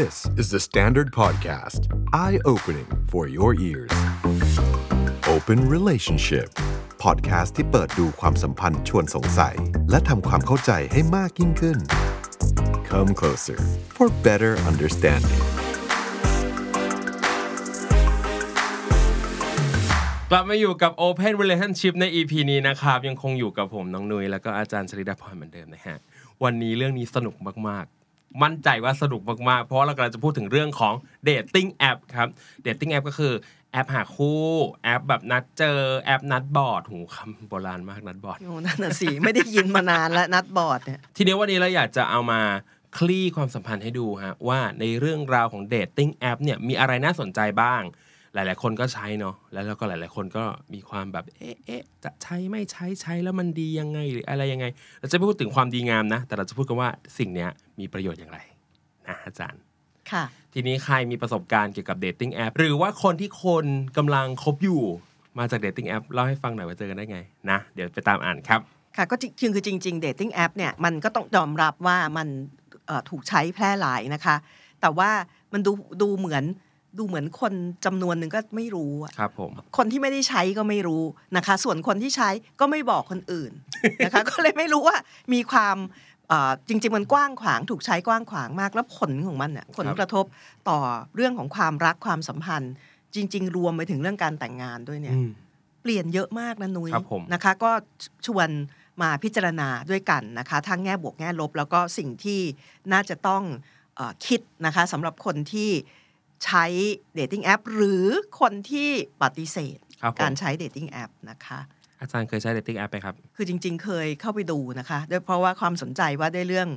This is the Standard Podcast. Eye opening for your ears. Open Relationship. Podcast ที่เปิดดูความสัมพันธ์ชวนสงสัย และทำความเข้าใจให้มากยิ่งขึ้น Come closer for better understanding. กลับมาอยู่กับ Open Relationship ใน EP นี้นะครับ ยังคงอยู่กับผมน้องนุ้ยแล้วก็อาจารย์ชริดาพรเหมือนเดิมนะฮะ วันนี้เรื่องนี้สนุกมากๆ มั่นใจว่าสนุกมากๆ เพราะว่าเรากำลังจะพูดถึงเรื่องของ Dating App ครับ Dating App ก็คือแอปหาคู่แอปแบบนัดเจอแอปนัดบอร์ดหูคำโบราณมากนัดบอร์ดโอ้นั่นน่ะสิ ไม่ได้ยินมานานแล้วนัดบอร์ดเนี่ยทีนี้วันนี้เราอยากจะเอามาคลี่ความสัมพันธ์ให้ดูฮะว่าในเรื่องราวของ dating app เนี่ยมีอะไรน่าสนใจบ้าง หลาย ๆ คนก็ใช้เนาะแล้วก็หลาย ๆ คนก็มีความแบบเอ๊ะเอ๊ะจะใช้ไม่ใช้ใช้แล้วมันดียังไงหรืออะไรยังไง เราจะไม่พูดถึงความดีงามนะ แต่เราจะพูดกันว่าสิ่งเนี้ยมีประโยชน์อย่างไรนะอาจารย์ค่ะทีนี้ใครมีประสบการณ์เกี่ยวกับ dating app หรือว่าคนที่คนกำลังคบอยู่มาจาก dating app เล่าให้ฟังหน่อยว่าเจอกันได้ไงนะเดี๋ยวไปตามอ่านครับค่ะก็จริงคือจริงๆ dating app เนี่ยมันก็ต้องยอมรับว่ามันเอ่อถูกใช้แพร่หลายนะคะ แต่ว่ามันดูดูเหมือน ดูเหมือนคนจำนวนหนึ่งก็ไม่รู้อะครับผมคนที่ไม่ได้ใช้ก็ไม่รู้นะคะ ส่วนคนที่ใช้ก็ไม่บอกคนอื่นนะคะ ก็เลยไม่รู้ว่ามีความเอ่อจริง ๆ มันกว้างขวางถูกใช้กว้างขวางมากแล้วผลของมันน่ะผลกระทบต่อเรื่องของความรักความสัมพันธ์ จริง ๆ รวมไปถึงเรื่องการแต่งงานด้วยเนี่ยอืมเปลี่ยนเยอะมากนะนุ้ยครับผมนะคะ ก็ชวนมาพิจารณาด้วยกันนะคะทั้งแง่บวกแง่ลบ แล้วก็สิ่งที่น่าจะต้องเออคิดนะคะสำหรับคนที่ ใช้ dating app หรือคนที่ปฏิเสธครับผมการใช้ dating app นะคะอาจารย์เคยใช้ dating app ไหมครับ คือจริง ๆ เคยเข้าไปดูนะคะด้วยเพราะว่าความสนใจว่าด้วยเรื่อง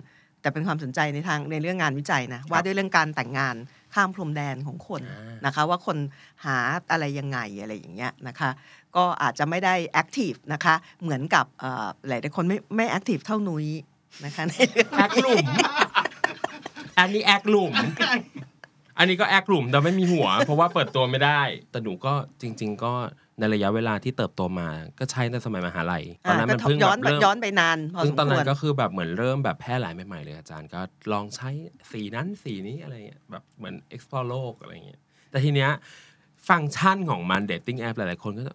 แต่เป็นความสนใจในทางในเรื่องงานวิจัยนะว่าด้วยเรื่องการแต่งงานข้ามพรมแดนของคนอีสานนะคะ ว่าคนหาอะไรยังไงอะไรอย่างเงี้ยนะคะ ก็อาจจะไม่ได้ active นะคะ เหมือนกับเอ่อหลายๆคนไม่ไม่ active เท่านุ้ยนะคะในเรื่องแอคหลุมอันนี้แอคหลุม อันนี้ก็แอคหลุมแต่ไม่มีหัว เพราะว่าเปิดตัวไม่ได้ แต่หนูก็จริง ๆ ก็ในระยะเวลาที่เติบโตมาก็ใช้ในสมัยมหาลัยตอนนั้นมันก็เพิ่งย้แบอนบเริ่มย้อนไปนานพอซึ่สงมตอนคนั้วรนก็คือแบบเหมือนเริ่มแบบแพร่หลายใหม่ๆเลยอาจารย์ก็ลองใช้สีนั้นสีนี้อะไรเงี้ยแบบเหมือน explore โลกอะไรเงี้ยแต่ทีเนี้ยฟังก์ชันของมัน dating app หลายๆคนก็จะ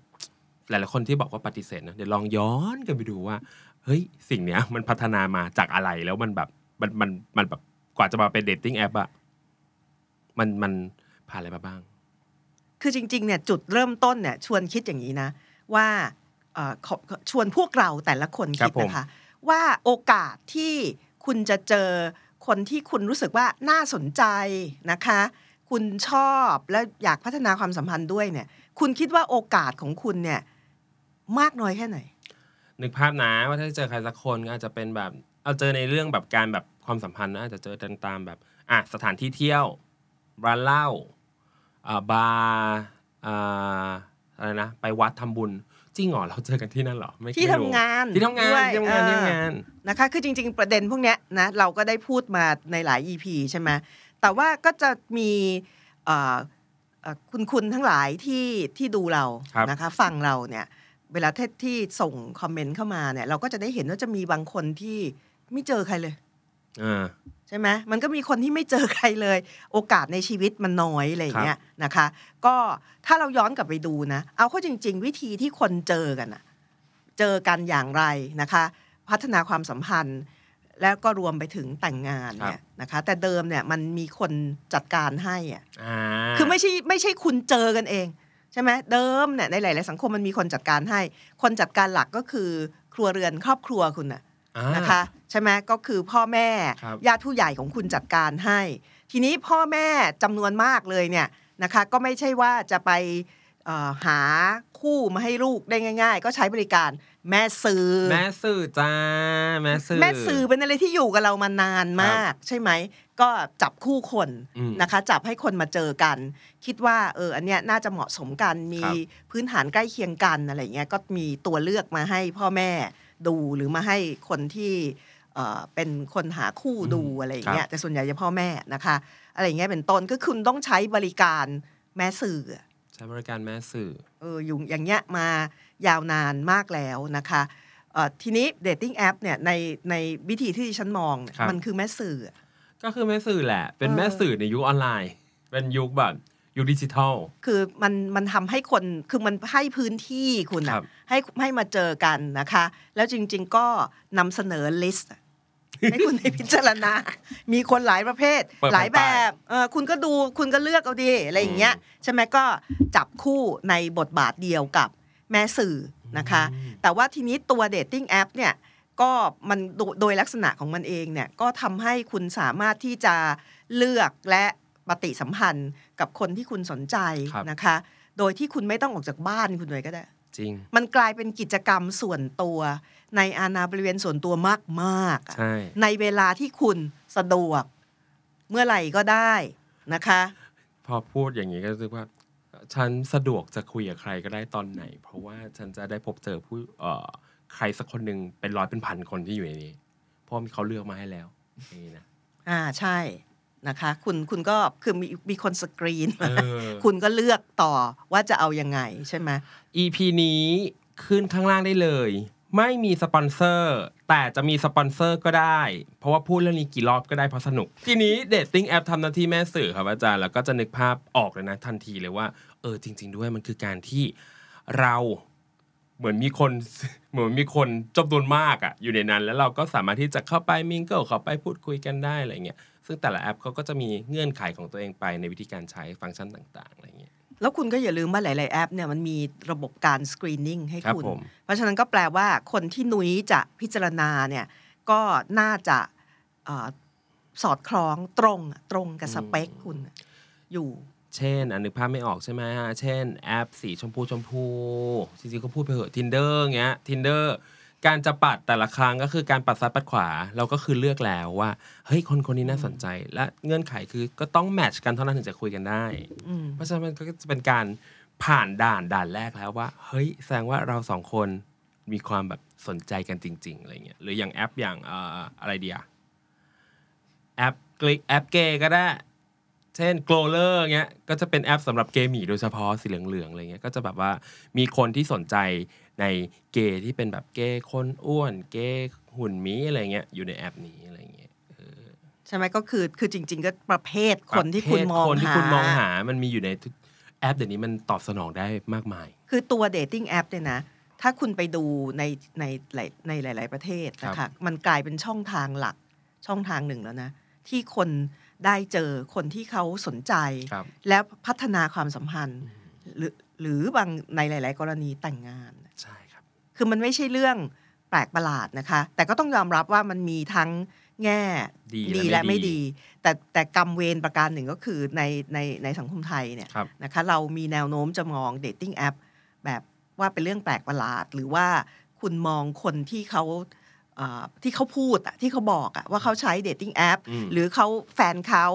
หลายๆคนที่บอกว่าปฏิเสธนะเดี๋ยวลองย้อนกันไปดูว่าเฮ้ยสิ่งเนี้ยมันพัฒนามาจากอะไรแล้วมันแบบมันมันมันแบบกว่าจะมาเป็น dating app อะ มันมันผ่านอะไรมาบ้าง คือจริงๆเนี่ยจุดเริ่มต้นเนี่ยชวนคิดอย่างนี้นะ ว่าเอ่อขอชวนพวกเราแต่ละคนครัคิบดผมนะคะ ว่าโอกาสที่คุณจะเจอคนที่คุณรู้สึกว่าน่าสนใจนะคะ คุณชอบและอยากพัฒนาความสัมพันธ์ด้วยเนี่ย คุณคิดว่าโอกาสของคุณเนี่ยมากน้อยแค่ไหน นึกภาพนะว่าถ้าเจอใครสักคนก็อาจจะเป็นแบบ เอาเจอในเรื่องแบบการแบบความสัมพันธ์นะอาจจะเจอตามแบบอะสถานที่เที่ยว ร้านเหล้าอ่าบาร์อ่าอะไรนะ ไปวัดทำบุญจริงเหรอเราเจอกันที่นั่นเหรอไม่ที่ไม่รู้ทำงานที่ทำงานด้วยที่ทำงานเออที่ทำงานนะคะ คือจริง ๆ ประเด็นพวกเนี้ยนะเราก็ได้พูดมาในหลาย EP ใช่ไหมแต่ว่าก็จะมีเอ่อเอ่อคุณคุณทั้งหลายที่ที่ดูเราครับนะคะ ฟังเราเนี่ย เวลาที่ที่ส่งคอมเมนต์เข้ามาเนี่ย เราก็จะได้เห็นว่าจะมีบางคนที่ไม่เจอใครเลยอ่า ใช่ไหมมันก็มีคนที่ไม่เจอใครเลย โอกาสในชีวิตมันน้อยอะไรอย่างเงี้ยนะคะ ก็ถ้าเราย้อนกลับไปดูนะ เอาเข้าจริง ๆ วิธีที่คนเจอกันอะเจอกันอย่างไรนะคะ พัฒนาความสัมพันธ์ แล้วก็รวมไปถึงแต่งงานเนี่ยนะคะ แต่เดิมเนี่ยมันมีคนจัดการให้อะอ่าคือไม่ใช่ไม่ใช่คุณเจอกันเองใช่ไหมเดิมเนี่ยในหลาย ๆ สังคมมันมีคนจัดการให้ คนจัดการหลักก็คือครัวเรือนครอบครัวคุณน่ะอ่า นะคะใช่ไหมก็คือพ่อแม่ครับญาติผู้ใหญ่ของคุณจัดการให้ ทีนี้พ่อแม่จำนวนมากเลยเนี่ยนะคะก็ไม่ใช่ว่าจะไปเอ่อหาคู่มาให้ลูกได้ง่าย ๆ ก็ใช้บริการแม่สื่อแม่สื่อจ้าแม่สื่อแม่สื่อเป็นอะไรที่อยู่กับเรามานานมาก ใช่ไหม ก็จับคู่คนอืมนะคะ จับให้คนมาเจอกัน คิดว่าเอออันเนี้ยน่าจะเหมาะสมกันมีครับพื้นฐานใกล้เคียงกันอะไรเงี้ยก็มีตัวเลือกมาให้พ่อแม่ ดูหรือมาให้คนที่เอ่อเป็นคนหาคู่ดูอะไรอย่างเงี้ยแต่ส่วนใหญ่จะพ่อแม่นะคะอะไรอย่างเงี้ยเป็นต้นก็คุณต้องใช้บริการแม่สื่อ ใช้บริการแม่สื่อเอออยู่อย่างเงี้ยมายาวนานมากแล้วนะคะเอ่อทีนี้ dating app เนี่ยในในวิธีที่ดิฉันมองเนี่ยครับมันคือแม่สื่อ ก็คือแม่สื่อแหละ เป็นเออแม่สื่อในยุคออนไลน์ เป็นยุคแบบ ยุคดิจิทัล คือมันมันทำให้คนคือมันให้พื้นที่คุณครัอะบให้ให้มาเจอกันนะคะ แล้วจริง ๆ ก็นำเสนอ list ให้คุณได้พิจารณา มีคนหลายประเภทเปิดหลายแบแผ่นป้ายบเออคุณก็ดู คุณก็เลือกเอาดี อะไรอย่างเงี้ย ใช่ไหมก็จับคู่ในบทบาทเดียวกับแม่สื่อนะคะ แต่ว่าทีนี้ตัว dating app เนี่ย ก็มันโดโดยลักษณะของมันเองเนี่ย ก็ทำให้คุณสามารถที่จะเลือกและ ปฏิสัมพันธ์กับคนที่คุณสนใจครับนะคะ โดยที่คุณไม่ต้องออกจากบ้านคุณเลยก็ได้ จริง มันกลายเป็นกิจกรรมส่วนตัว ในอาณาบริเวณส่วนตัวมากๆอะใช่ในเวลาที่คุณสะดวก เมื่อไหร่ก็ได้นะคะ พอพูดอย่างนี้ก็รู้สึกว่า ฉันสะดวกจะคุยกับใครก็ได้ตอนไหน เพราะว่าฉันจะได้พบเจอผู้เอ่อใครสักคนหนึ่งเป็นร้อยเป็นพันคนที่อยู่ในนี้เพราะมีเขาเลือกมาให้แล้วอย่างนี้นะอ่าใช่ นะคะคุณคุณก็คือมีมีคนสกรีนเออคุณก็เลือกต่อว่าจะเอายังไงใช่ไหม EP นี้ขึ้นข้างล่างได้เลย ไม่มีสปอนเซอร์ แต่จะมีสปอนเซอร์ก็ได้ เพราะว่าพูดเรื่องนี้กี่รอบก็ได้เพราะสนุก ทีนี้ dating app ทำหน้าที่แม่สื่อครับอาจารย์ แล้วก็จะนึกภาพออกเลยนะทันทีเลยว่า เออจริง ๆ ด้วยมันคือการที่เราเหมือนมีคนเหมือนมีคนจำนวนมากอะอยู่ในนั้น แล้วเราก็สามารถที่จะเข้าไป mingle เข้าไปพูดคุยกันได้อะไรเงี้ย ซึ่งแต่ละแอปเขาก็จะมีเงื่อนไขของตัวเองไปในวิธีการใช้ฟังก์ชันต่างๆอะไรเงี้ยแล้วคุณก็อย่าลืมว่าหลาย ๆ แอปเนี่ยมันมีระบบการสกรีนนิ่งให้ครับคุณผมเพราะฉะนั้นก็แปลว่าคนที่นุ้ยจะพิจารณาเนี่ยก็น่าจะเอ่อสอดคล้องตรงอะตรงกับสเปคคุณอะอยู่ เช่น อันนึกภาพไม่ออกใช่ไหมฮะ เช่น แอปสีชมพูชมพู จริง ๆ ก็พูดไปเถอะ Tinder เงี้ย Tinder การจะปัดแต่ละครั้งก็คือการปัดซ้ายปัดขวาเราก็คือเลือกแล้วว่าเฮ้ยคนคนนี้น่าสนใจ และเงื่อนไขคือก็ต้องแมทช์กันเท่านั้นถึงจะคุยกันได้อืมเพราะฉะนั้นมันก็จะเป็นการผ่านด่านด่านแรกแล้วว่า เฮ้ยแสดงว่าเราสองคนมีความแบบสนใจกันจริง ๆอะไรเงี้ยหรืออย่างแอปอย่างเอ่ออะไรเดียแอปกลิกแอปเกย์ก็ได้ เช่น g l o w l e r เงี้ยก็จะเป็นแอปสำหรับเกย์หมีโดยเฉพาะสีเหลืองๆอะไรเงี้ยก็จะแบบว่ามีคนที่สนใจในเกย์ที่เป็นแบบเกย์คนอ้วน เกย์หุ่นหมีอะไรเงี้ยอยู่ในแอปนี้อะไรเงี้ยใช่ไหมก็คือคือจริง ๆ ก็ประเภทคนที่คุณมองคนที่หาคุณมองหามันมีอยู่ในทุกแอปเดี๋ยวนี้มันตอบสนองได้มากมาย คือตัวเดทติ้งแอปเนี่ยนะ ถ้าคุณไปดูในในหลายในหลาย ๆ ประเทศนะครัคะบมันกลายเป็นช่องทางหลักช่องทางหนึ่งแล้วนะ ที่คน ได้เจอคนที่เขาสนใจครับแล้วพัฒนาความสัมพันธ์ หรือหรือบางในหลาย ๆ กรณีแต่งงานใช่ครับคือมันไม่ใช่เรื่องแปลกประหลาดนะคะ แต่ก็ต้องยอมรับว่ามันมีทั้งแง่ดีและและไม่ไม่ดีดี แต่แต่กรรมเวรประการหนึ่งก็คือในในในสังคมไทยเนี่ยครับนะคะเรามีแนวโน้มจะมอง dating app แบบว่าเป็นเรื่องแปลกประหลาด หรือว่าคุณมองคนที่เขาเอ่อ ที่เขาพูดอะที่เขาบอกอะว่าเขาใช้ dating app อืมหรือเขาแฟนเขา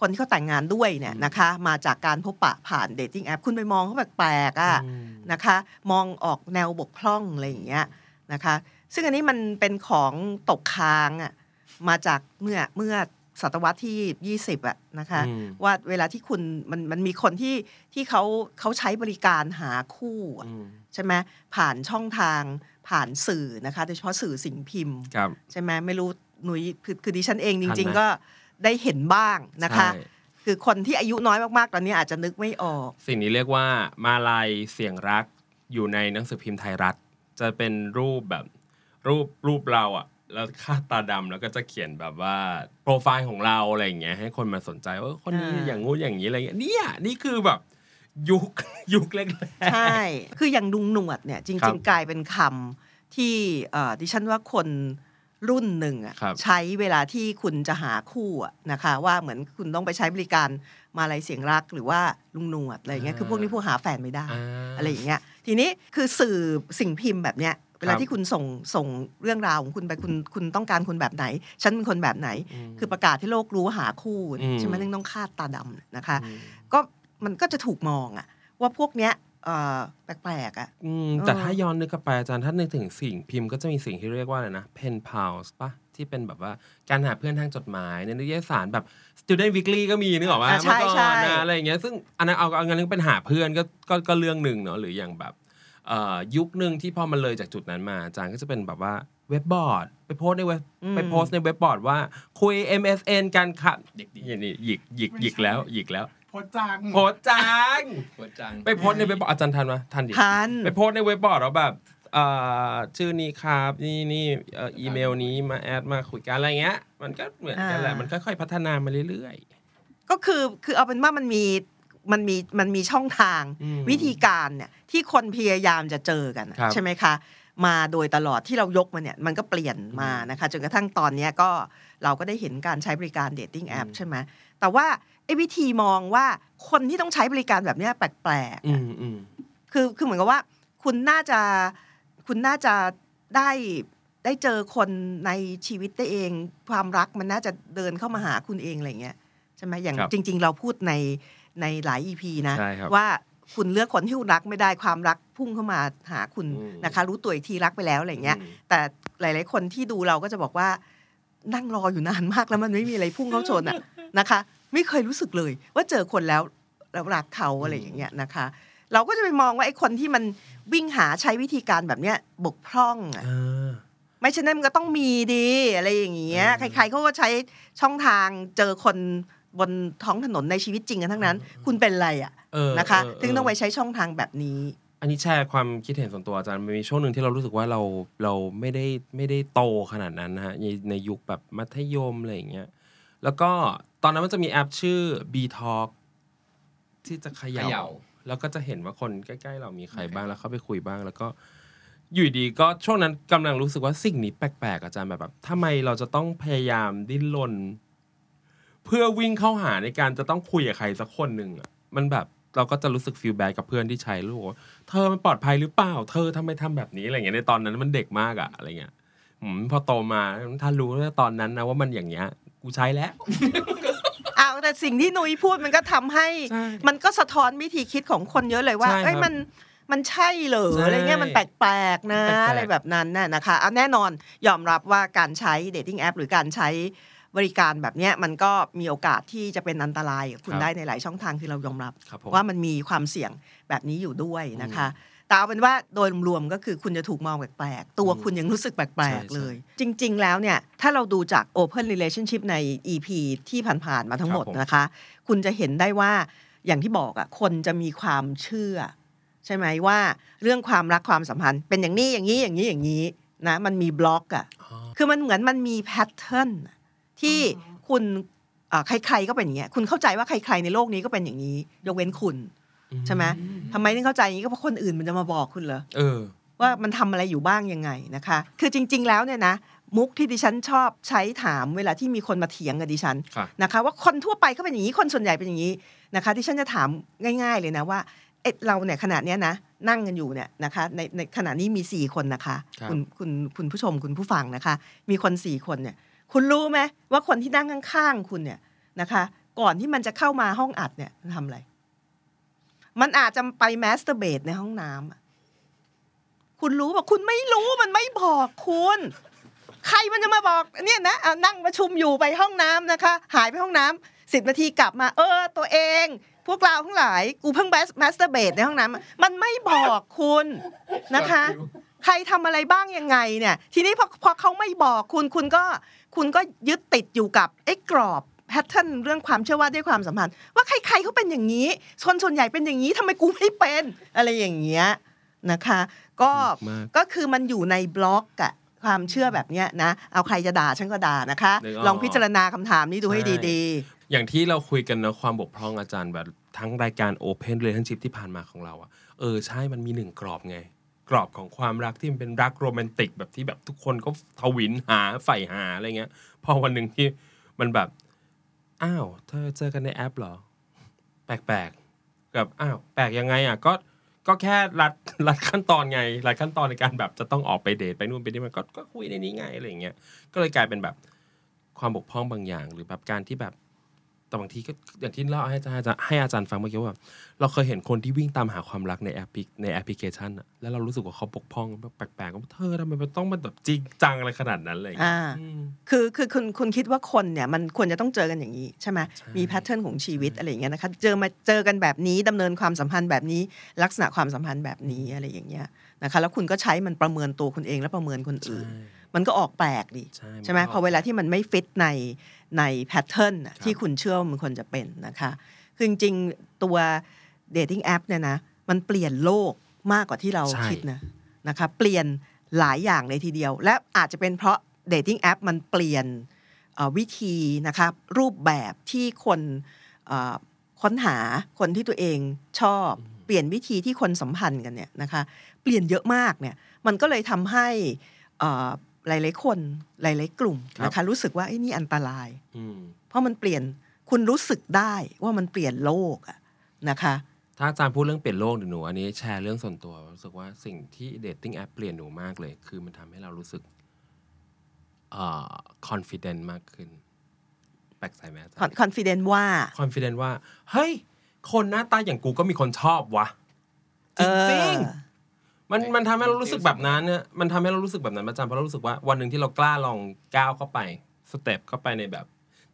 คนที่เขาแต่งงานด้วยเนี่ยนะคะ มาจากการพบปะผ่าน dating app คุณไปมองเขาแปลกๆอะอืมนะคะ มองออกแนวบกพร่องอะไรอย่างเงี้ยนะคะ ซึ่งอันนี้มันเป็นของตกค้างอะมาจากเมื่อเมื่อศตวรรษที่ 20อะนะคะอืมว่าเวลาที่คุณมันมันมีคนที่ที่เขาเขาใช้บริการหาคู่อะอืมใช่ไหมผ่านช่องทาง ผ่านสื่อนะคะโดยเฉพาะสื่อสิ่งพิมพ์ครับใช่ไหมไม่รู้หนุยคือคือดิฉันเองจทันริงไหมๆก็ได้เห็นบ้างนะคะใช่คือคนที่อายุน้อยมากๆ ตอนนี้อาจจะนึกไม่ออก สิ่งนี้เรียกว่ามาลายเสียงรักอยู่ในหนังสือพิมพ์ไทยรัฐ จะเป็นรูปแบบรูปรูปเราอะแล้วคาดตาดำแล้วก็จะเขียนแบบว่าโปรไฟล์ของเราอะไรอย่างเงี้ยให้คนมาสนใจว่าคนนี้อ่าอย่างงู้นอย่างนี้อะไรเงี้ยเนี่ยนี่คือแบบ ยุคยุคแรกๆใช่ คืออย่างดุงหนวดเนี่ยจครัริงบๆกลายเป็นคำที่เอ่อดิฉันว่าคนรุ่นหนึ่งอะครับใช้เวลาที่คุณจะหาคู่อะนะคะว่าเหมือนคุณต้องไปใช้บริการมาลายเสียงรักหรือว่าลุงหนวดอะไรอย่างเงี้ยคือพวกนี้พวกหาแฟนไม่ได้อ่าอะไรอย่างเงี้ยทีนี้คือสื่อสิ่งพิมพ์แบบเนี้ยเวลาครับที่คุณส่งส่งเรื่องราวของคุณไปคุณคุณต้องการคนแบบไหน ฉันเป็นคนแบบไหนมคือประกาศให้โลกรู้ว่าหาคู่อืมใช่ไหมนึงต้องคาดตาดำนะคะอืมก็ มันก็จะถูกมองอะว่าพวกเนี้ยเอ่อแปลกๆอะอืมแต่เออถ้าย้อนนึกกลับไปอาจารย์ถ้านึกถึงสิ่งพิมพ์ก็จะมีสิ่งที่เรียกว่าอะไรนะ pen pals ปะที่เป็นแบบว่าการหาเพื่อนทางจดหมายในนิตยสารแบบ student weekly ก็มีนึกออกว่าอ่าใช่เมื่อก่อนใช่นะอะไรอย่างเงี้ยซึ่งอันนั้นเอาเอางั้นเป็นหาเพื่อนก็ก็ก็เรื่องหนึ่งเนาะหรืออย่างแบบเอ่อยุคหนึ่งที่พอมันเลยจากจุดนั้นมาอาจารย์ก็จะเป็นแบบว่าเว็บบอร์ดไปโพสต์ในเว็บอืมไปโพสต์ในเว็บบอร์ดว่าคุย MSN กันค่ะเด็กๆนี่หยิกหยิกหยิกแล้วหยิกแล้วโพสต์จังโพสต์จัง ปวดจัง ไปโพสต์ในเว็บบอร์ดอาจารย์ทันไหมทันดิ ทัน ไปโพสต์ในเว็บบอร์ดแล้วแบบเอ่อชื่อนี้ครับนี่นี่เอ่ออีเมลนี้มาแอดมาคุยกันอะไรเงี้ย มันก็เหมือนกันแหละ อ่ามั มันค่อยๆพัฒนามาเรื่อยก็คือคือเอาเป็นว่ามันมีมันมีมันมีช่องทางอืม วิธีการเนี่ยที่คนพยายามจะเจอกันอะครับ ใช่ไหมคะ มาโดยตลอดที่เรายกมาเนี่ยมันก็เปลี่ยนมานะคะ จนกระทั่งตอนเนี้ยก็เราก็ได้เห็นการใช้บริการ dating app อืมใช่ไหมแต่ว่า ไอ้วิธีมองว่าคนที่ต้องใช้บริการแบบเนี้ยแปลกๆอืมอืมๆคือคือเหมือนกับว่า คุณน่าจะคุณน่าจะได้ได้เจอคนในชีวิตได้เอง ความรักมันน่าจะเดินเข้ามาหาคุณเองอะไรเงี้ยใช่ไหมอย่างครับจริง ๆ เราพูดในในหลาย EP นะใช่ครับว่าคุณเลือกคนที่คุณรักไม่ได้ความรักพุ่งเข้ามาหาคุณอืมนะคะ รู้ตัวอีกทีรักไปแล้วอะไรเงี้ยอืมแต่หลาย ๆ คนที่ดูเราก็จะบอกว่านั่งรออยู่นานมากแล้วมันไม่มีอะไรพุ่งเข้าชนอะนะคะ ไม่เคยรู้สึกเลย ว่าเจอคนแล้วแล้วรักเขาอะไรอย่างเงี้ยนะคะ เราก็จะไปมองว่าไอ้คนที่มันวิ่งหาใช้วิธีการแบบเนี้ยบกพร่องอะอ่าไม่ฉะนั้นมันก็ต้องมีดีอะไรอย่างเงี้ยอืมใครๆเขาก็ใช้ช่องทางเจอคนบนท้องถนนในชีวิตจริงกันทั้งนั้น คุณเป็นอะไรอะเออนะคะเถึงต้องไปใช้ช่องทางแบบนี้ อันนี้แชร์ความคิดเห็นส่วนตัวอาจารย์มันมีช่วงหนึ่งที่เรารู้สึกว่าเราเราไม่ได้ไม่ได้โตขนาดนั้นนะฮะในในยุคแบบมัธยมอะไรอย่างเงี้ย แล้วก็ตอนนั้นมันจะมีแอปชื่อ B Talk ที่จะเขเขย่าย่า แล้วก็จะเห็นว่าคนใกล้ๆ เรามีใครบ้างแล้วเข้าไปคุยบ้าง แล้วก็อยู่ดีก็ช่วงนั้นกำลังรู้สึกว่าสิ่งนี้แปลกๆอาจารย์แบบแบบทำไมเราจะต้องพยายามดิ้นรนเพื่อวิ่งเข้าหาในการจะต้องคุยกับใครสักคนหนึ่งอะมันแบบเราก็จะรู้สึกฟีลแบดกับเพื่อนที่ใช้รู้ว่าเธอมันปลอดภัยหรือเปล่า เธอทำไมทำแบบนี้อะไรเงี้ยในตอนนั้นมันเด็กมากอะอะไรเงี้ยอืมพอโตมาถ้ารู้ว่าตอนนั้นนะว่ามันอย่างเงี้ย กูใช้แล้วอ้าวแต่สิ่งที่นุ้ยพูดมันก็ทำให้ใช่มันก็สะท้อนวิธีคิดของคนเยอะเลยว่าใช่ครับเอ้ยมันมันใช่เหรอใช่อะไรเงี้ยมันแปลกๆนะแปลกๆอะไรแบบนั้นน่ะนะคะเอาแน่นอนยอมรับว่าการใช้ dating app หรือการใช้บริการแบบเนี้ยมันก็มีโอกาสที่จะเป็นอันตรายกับคุณครับได้ในหลายช่องทางที่เรายอมรับครับผมว่ามันมีความเสี่ยงแบบนี้อยู่ด้วยนะคะ แต่เอาเป็นว่าโดยรวมๆก็คือคุณจะถูกมองแปลกๆ ตัวคุณยังรู้สึกแปลใช่กๆเลย จริง ๆ แล้วเนี่ย ถ้าเราดูจาก Open Relationship ใน EP ที่ผ่านๆมาทั้งหมดครับผมนะคะ คุณจะเห็นได้ว่าอย่างที่บอกอะคนจะมีความเชื่อ ใช่ไหมว่าเรื่องความรักความสัมพันธ์ เป็นอย่างนี้อย่างนี้อย่างนี้อย่างนี้นะมันมีบล็อกอะอ๋อคือมันเหมือนมันมีแพทเทิร์นที่คุณเอ่อใครๆก็เป็นอย่างเงี้ยคุณเข้าใจว่าใครๆในโลกนี้ก็เป็นอย่างนี้ ยกเว้นคุณ ใช่ไหมทำไมถึงเข้าใจอย่างนี้ก็เพราะคนอื่นมันจะมาบอกคุณเหรอเออ ว่ามันทำอะไรอยู่บ้างยังไงนะคะ คือจริง ๆ แล้วเนี่ยนะมุกที่ดิฉันชอบใช้ถามเวลาที่มีคนมาเถียงกับดิฉันค่ะนะคะว่าคนทั่วไปเขาเป็นอย่างนี้คนส่วนใหญ่เป็นอย่างนี้นะคะที่ฉันจะถามง่าย ๆ เลยนะว่าเอ๊ะเราเนี่ยขณะเนี้ยนะนั่งกันอยู่เนี่ยนะคะในในขณะนี้มีสี่คนนะคะครับณคุณคุณผู้ชมคุณผู้ฟังนะคะ มีคนสี่คนเนี่ย คุณรู้ไหมว่าคนที่นั่งข้างๆคุณเนี่ยนะคะ ก่อนที่มันจะเข้ามาห้องอัดเนี่ยมันทำอะไร มันอาจจะไป masturbate ในห้องน้ำคุณรู้ป่ะคุณไม่รู้มันไม่บอกคุณ ใครมันจะมาบอกเนี่ยนะเอานั่งประชุมอยู่ไปห้องน้ำนะคะ หายไปห้องน้ำสิบนาทีกลับมา เออ ตัวเอง พวกเราทั้งหลายกูเพิ่ง masturbate ในห้องน้ำมันไม่บอกคุณนะคะใครทำอะไรบ้างยังไงเนี่ย ทีนี้พอพอเขาไม่บอกคุณคุณก็คุณก็ยึดติดอยู่กับไอ้กรอบ แพทเทิร์นเรื่องความเชื่อว่าด้วยความสัมพันธ์ ว่าใครๆเขาเป็นอย่างนี้คนส่วนใหญ่เป็นอย่างนี้ทำไมกูไม่เป็น อะไรอย่างเงี้ยนะคะ ก็มากก็คือมันอยู่ในบล็อกอะความเชื่อแบบเนี้ยนะ เอาใครจะด่าฉันก็ด่านะคะนึกออกลองพิจารณาคำถามนี้ดูให้ใช่ดีอย่างที่เราคุยกันเนอะความบกพร่องอาจารย์แบบทั้งรายการ Open Relationship ที่ผ่านมาของเราอะเออใช่มันมีหนึ่งกรอบไง กรอบของความรักที่มันเป็นรักโรแมนติกแบบที่แบบทุกคนก็ทวินหาใฝ่หาอะไรเงี้ย พอวันหนึ่งที่มันแบบ อ้าว เธอเจอกันในแอปเหรอ แปลกๆกับอ้าวแปลกยังไงอะก็ก็แค่รัดรัดขั้นตอนไงรัดขั้นตอนในการแบบจะต้องออกไปเดทไปนู่นไปนี่มันก็ก็คุยในนี้ไงอะไรอย่างเงี้ยก็เลยกลายเป็นแบบความบกพร่องบางอย่าง หรือแบบการที่แบบ แต่บางทีก็อย่างที่เล่าให้อาจารย์ให้อาจารย์ฟังเมื่อกี้ว่า เราเคยเห็นคนที่วิ่งตามหาความรักในแอปพลิในแอปพลิเคชันอะแล้วเรารู้สึกว่าเขาบกพร่องแบบแปลกๆว่าเธอทำไมมันต้องมันแบบจริงจังอะไรขนาดนั้นเลยๆอ่าอืมคือคือคุณคุณคิดว่าคนเนี่ยมันควรจะต้องเจอกันอย่างนี้ใช่ไหมใช่มี pattern ของชีวิตอะไรอย่างเงี้ยนะคะเจอมาเจอกันแบบนี้ดำเนินความสัมพันธ์แบบนี้ ลักษณะความสัมพันธ์แบบนี้อะไรอย่างเงี้ยนะคะแล้วคุณก็ใช้มันประเมินตัวคุณเองและประเมินคนอื่นใช่มันก็ออกแปลกดิใช่ใช่ไหมมันก็พอเวลาที่มันไม่ฟิตใน ใน pattern ครับที่คุณเชื่อว่ามันควรจะเป็นนะคะคือจริงๆตัว dating app เนี่ยนะมันเปลี่ยนโลกมากกว่าที่เราใช่คิดนะนะคะเปลี่ยนหลายอย่างเลยทีเดียว และอาจจะเป็นเพราะ dating app มันเปลี่ยนเอ่อวิธีนะคะรูปแบบที่คนเอ่อค้นหาคนที่ตัวเองชอบเปลี่ยนวิธีที่คนสัมพันธ์กันเนี่ยนะคะเปลี่ยนเยอะมากเนี่ยมันก็เลยทำให้เอ่อ หลาย ๆ คนหลาย ๆ กลุ่มนะคะรู้สึกว่าไอ้ยนี่อันตรายอืมเพราะมันเปลี่ยนคุณรู้สึกได้ว่ามันเปลี่ยนโลกอะนะคะ ถ้าอาจารย์พูดเรื่องเปลี่ยนโลกเดี๋ยวหนูอันนี้แชร์เรื่องส่วนตัวรู้สึกว่าสิ่งที่ dating app เปลี่ยนหนูมากเลย คือมันทำให้เรารู้สึกเอ่อ confident มากขึ้นแปลกใจไหมอาจารย์ confident ว่า confident ว่า เฮ้ย คนหน้าตาอย่างกูก็มีคนชอบวะจริงเออๆ มันมันทำให้เรารู้สึกแบบนั้นเนี่ยมันทำให้เรารู้สึกแบบนั้นประจำเพราะเรารู้สึกว่าวันหนึ่งที่เรากล้าลองก้าวเข้าไป step เข้าไปในแบบ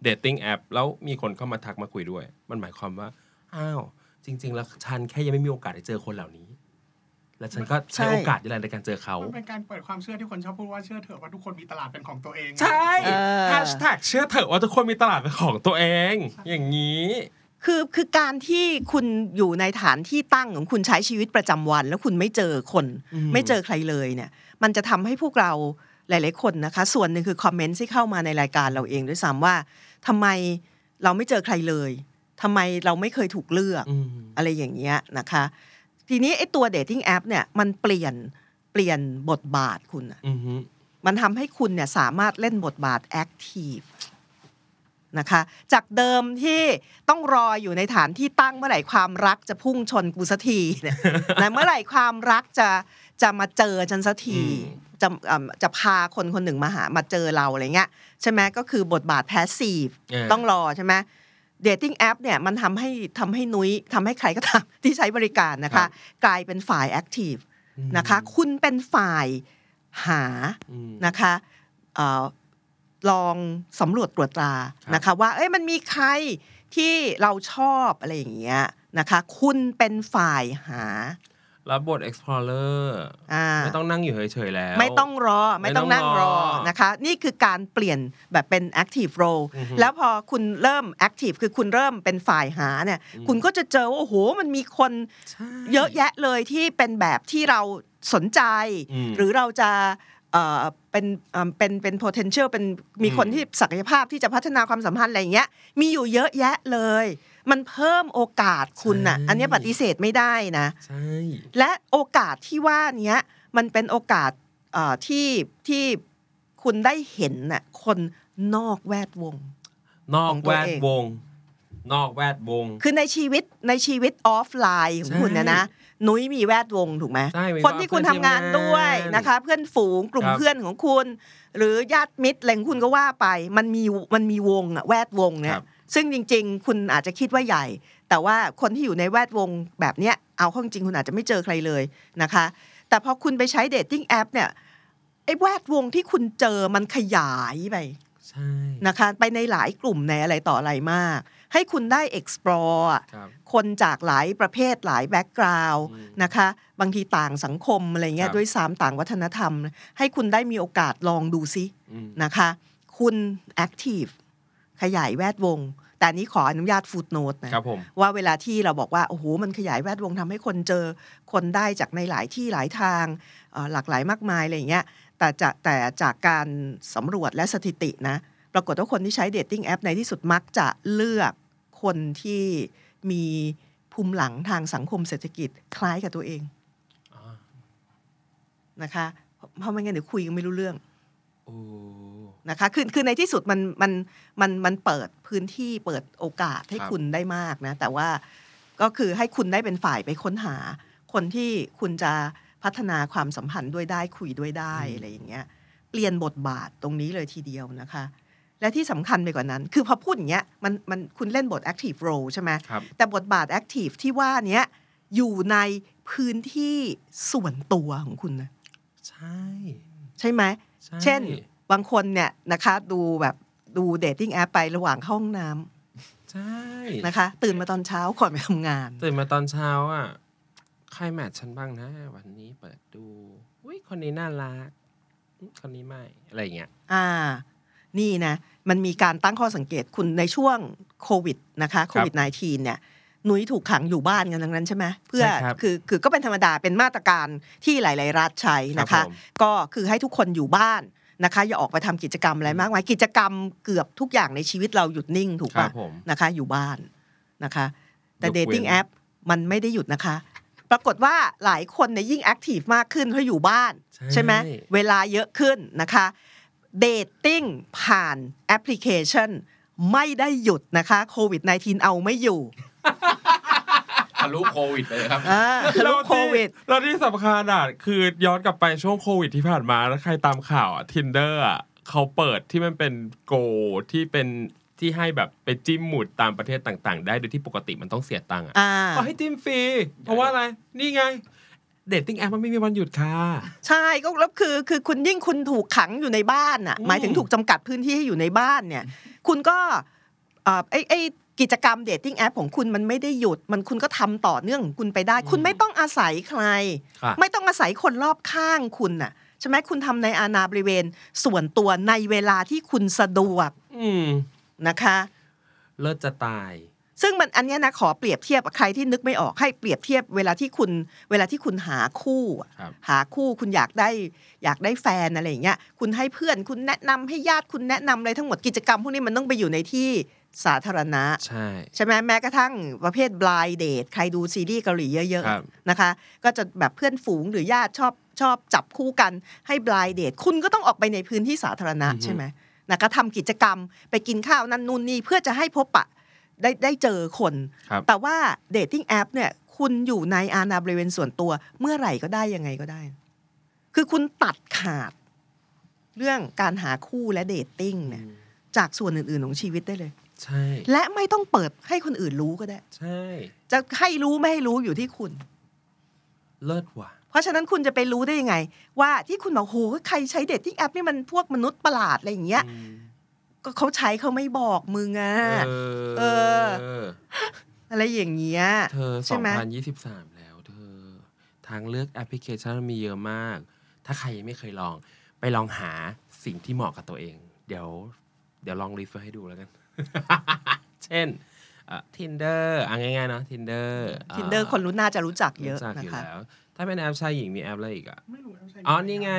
dating app แล้วมีคนเข้ามาทักมาคุยด้วย มันหมายความว่า อ้าว จริง ๆ แล้วฉันแค่ยังไม่มีโอกาสได้เจอคนเหล่านี้ และฉันก็ใช้ใช่โอกาสนี่แหละในการเจอเขา มันเป็นการเปิดความเชื่อที่คนชอบพูดว่าเชื่อเถอะว่าทุกคนมีตลาดเป็นของตัวเอง ใช่เออแฮชแท็กเชื่อเถอะว่าทุกคนมีตลาดเป็นของตัวเอง อย่างนี้ คือคือการที่คุณอยู่ในฐานที่ตั้งของคุณใช้ชีวิตประจำวัน แล้วคุณไม่เจอคนอืมไม่เจอใครเลยเนี่ย มันจะทำให้พวกเราหลาย ๆ คนนะคะ ส่วนหนึ่งคือคอมเมนต์ที่เข้ามาในรายการเราเองด้วยซ้ำว่าทำไมเราไม่เจอใครเลยทำไมเราไม่เคยถูกเลือกอืมอะไรอย่างเงี้ยนะคะ ทีนี้ไอ้ตัว dating app เนี่ยมันเปลี่ยนเปลี่ยนบทบาทคุณอะอือฮึมันทำให้คุณเนี่ยสามารถเล่นบทบาท active นะคะ จากเดิมที่ต้องรออยู่ในฐานที่ตั้งเมื่อไหร่ความรักจะพุ่งชนกูสักทีเนี่ยนะเมื่อไหร่ความรักจะจะมาเจอฉันสักทีจะเอิ่มจะพาคนคนหนึ่งมาหามาเจอเราอะไรเงี้ยใช่ไหมก็คือบทบาท passive เออต้องรอใช่ไหม dating app เนี่ยมันทำให้ทำให้นุ้ยทำให้ใครก็ตามที่ใช้บริการนะคะครับกลายเป็นฝ่าย active นะคะ คุณเป็นฝ่ายหาอืมนะคะเอ่อ ลองสำรวจตรวจตราครับนะคะว่าเอ้ยมันมีใครที่เราชอบอะไรอย่างเงี้ยนะคะ คุณเป็นฝ่ายหาแล้วบท explorer อ่าไม่ต้องนั่งอยู่เฉยๆแล้ว ไม่ต้องรอไม่ต้องนั่งรอไม่ต้องรอนะคะ นี่คือการเปลี่ยนแบบเป็น active role อือฮึแล้วพอคุณเริ่ม active คือคุณเริ่มเป็นฝ่ายหาเนี่ย คุณก็จะเจอว่าโอ้โหมันมีคนใช่เยอะแยะเลยที่เป็นแบบที่เราสนใจอืมหรือเราจะ เอ่อเป็นเอ่อเป็นเป็น potential เป็นมีคนอืมที่ศักยภาพที่จะพัฒนาความสัมพันธ์อะไรอย่างเงี้ยมีอยู่เยอะแยะเลย มันเพิ่มโอกาสคุณน่ะ อันเนี้ยปฏิเสธไม่ได้นะใช่และโอกาสที่ว่าเนี้ยมันเป็นโอกาสเอ่อที่ที่คุณได้เห็นน่ะคนนอกแวดวง นอกของตัแววดเองวง นอกแวดวง คือในชีวิตในชีวิตออฟไลน์ของคุณนะนะนุ้ยมีแวดวงถูกไหมใช่มีคนที่คุณทำงานเพื่อนที่ด้วยทำงานด้วยนะคะ เพื่อนฝูงกลุ่มครับเพื่อนของคุณ หรือญาติมิตรอะไรของคุณก็ว่าไป มันมีมันมีวงอะแวดวงเนี่ยครับซึ่งจริง ๆ คุณอาจจะคิดว่าใหญ่ แต่ว่าคนที่อยู่ในแวดวงแบบเนี้ยเอาเข้าจริงๆคุณอาจจะไม่เจอใครเลยนะคะ แต่พอคุณไปใช้ dating app เนี่ยไอ้แวดวงที่คุณเจอมันขยายไปใช่นะคะ ไปในหลายกลุ่มในอะไรต่ออะไรมาก ให้คุณได้ explore อะครับคนจากหลายประเภทหลาย background อืมนะคะ บางทีต่างสังคมอะไรเงี้ยครับด้วยซ้ำต่างวัฒนธรรม ให้คุณได้มีโอกาสลองดูซิอืมนะคะ คุณ active ขยายแวดวง แต่อันนี้ขออนุญาต footnote นะครับผมว่าเวลาที่เราบอกว่า โอ้โห มันขยายแวดวงทำให้คนเจอคนได้จากในหลายที่หลายทางเอ่อหลากหลายมากมายอะไรอย่างเงี้ยแต่จากแต่จากการสำรวจและสถิตินะ ปรากฏว่าคนที่ใช้ dating app ในที่สุดมักจะเลือก คนที่มีภูมิหลังทางสังคมเศรษฐกิจคล้ายกับตัวเองอ่านะคะเพราะไม่งั้นเดี๋ยวคุยกันไม่รู้เรื่องโอ้นะคะคือคือในที่สุดมันมันมันมันเปิดพื้นที่เปิดโอกาสให้ครับคุณได้มากนะ แต่ว่าก็คือให้คุณได้เป็นฝ่ายไปค้นหา คนที่คุณจะพัฒนาความสัมพันธ์ด้วยได้คุยด้วยได้อะไรอย่างเงี้ย เปลี่ยนบทบาทตรงนี้เลยทีเดียวนะคะ และที่สำคัญไปกว่านั้น คือพอพูดอย่างเงี้ยมันมันคุณเล่นบท active role ใช่ไหมครับแต่บทบาท active ที่ว่าเนี้ยอยู่ในพื้นที่ส่วนตัวของคุณนะใช่ ใช่ไหมใช่เช่น บางคนเนี่ยนะคะดูแบบดู dating app ไประหว่างเข้าห้องน้ำำใช่นะคะ ตื่นมาตอนเช้าก่อนไปทำงาน ตื่นมาตอนเช้าอะใครแมทฉันบ้างนะ วันนี้เปิดดูอุ้ยคนนี้น่ารักคนนี้ไม่อะไรอย่างเงี้ย อ่า นี่นะมันมีการตั้งข้อสังเกตคุณในช่วงโควิดนะคะโควิด -19 เนี่ยหนุยถูกขังอยู่บ้านกันทั้งนั้นใช่ไหมเพื่อใช่ครับคือคือก็เป็นธรรมดาเป็นมาตรการที่หลาย ๆ รัฐใช้นะครัคะบผมก็คือให้ทุกคนอยู่บ้านนะคะอย่าออกไปทำกิจกรรมอะไรมากมายกิจกรรมเกือบทุกอย่างในชีวิตเราหยุดนิ่งถูกปะครับผมนะคะ อยู่บ้านนะคะ แต่ยกเว้นเดทติ้งแอปมันไม่ได้หยุดนะคะ ปรากฏว่าหลายคนเนี่ยยิ่ง active มากขึ้นเพราะอยู่บ้าน ใช่ไหมเวลาเยอะขึ้นนะคะ dating ผ่านแอปพลิเคชัน ไม่ได้หยุดนะคะโควิด -19 เอาไม่อยู่ทะลุโควิดไปเลยครับอ่าทะลุโควิดแล้วที่สำคัญอะคือย้อนกลับไปช่วงโควิดที่ผ่านมาแล้วใครตามข่าวอะ Tinder อะเขาเปิดที่มันเป็นโกที่เป็นที่ให้แบบไปจิ้มหมุดตามประเทศต่าง ๆ ได้โดยที่ปกติมันต้องเสียตังค์อะอ่าก็ให้จิ้มฟรีเพราะว่าอะไร นี่ไง dating app มันไม่มีวันหยุดค่ะ ใช่ก็แล้วคือคือคุณยิ่งคุณถูกขังอยู่ในบ้านอะอืมหมายถึงถูกจำกัดพื้นที่ให้อยู่ในบ้านเนี่ย คุณก็เอ่อไอไอกิจกรรม dating app ของคุณมันไม่ได้หยุด มันคุณก็ทำต่อเนื่องของคุณไปได้ คุณไม่ต้องอาศัยใครค่ะไม่ต้องอาศัยคนรอบข้างคุณน่ะใช่ไหมคุณทำในอาณาบริเวณส่วนตัวในเวลาที่คุณสะดวกอืมนะคะ เลิศจะตาย ซึ่งมันอันเนี้ยนะขอเปรียบเทียบกับใครที่นึกไม่ออกให้เปรียบเทียบเวลาที่คุณเวลาที่คุณหาคู่อะครับหาคู่คุณอยากได้อยากได้แฟนอะไรอย่างเงี้ยคุณให้เพื่อนคุณแนะนำให้ญาติคุณแนะนำอะไรทั้งหมดกิจกรรมพวกนี้มันต้องไปอยู่ในที่สาธารณะ ใช่ใช่ไหมแม้กระทั่งประเภท blind date ใครดูซีรีส์เกาหลีเยอะครับๆนะคะ ก็จะแบบเพื่อนฝูงหรือญาติชอบชอบจับคู่กันให้ blind date คุณก็ต้องออกไปในพื้นที่สาธารณะใช่ไหมนะก็ทำกิจกรรมไปกินข้าวนั่นนู่นนี่เพื่อจะให้พบปะ ได้ได้เจอคนครับแต่ว่า dating app เนี่ยคุณอยู่ในอาณาบริเวณส่วนตัว เมื่อไหร่ก็ได้ยังไงก็ได้ คือคุณตัดขาด เรื่องการหาคู่และ dating เนี่ยจากส่วนอื่น ๆ ของชีวิตได้เลยใช่และไม่ต้องเปิดให้คนอื่นรู้ก็ได้ ใช่ จะให้รู้ไม่ให้รู้อยู่ที่คุณ เลิศว่ะ เพราะฉะนั้นคุณจะไปรู้ได้ยังไง ว่าที่คุณบอกโหใครใช้เดทติ้งแอปนี่มันพวกมนุษย์ประหลาดอะไรอย่างเงี้ย ก็เขาใช้เขาไม่บอกมึงอะเอเออ อะไรอย่างเงี้ยเธอใช่ไหม2023แล้ว เธอ ทางเลือกแอปพลิเคชันมีเยอะมาก ถ้าใครยังไม่เคยลอง ไปลองหาสิ่งที่เหมาะกับตัวเอง เดี๋ยว เดี๋ยวลอง list ไว้ให้ดูแล้วกัน เช่นอะ Tinder อะง่ายๆเนอะ Tinder อ่า Tinder คนรู้น่าจะรู้จักเยอะรู้จักนะอยู่คะแล้ว ถ้าเป็นแอปชายหญิงมีแอปอะไรอีกอะ ไม่รู้แล้วใช่ไหมอ๋อ นี่ไง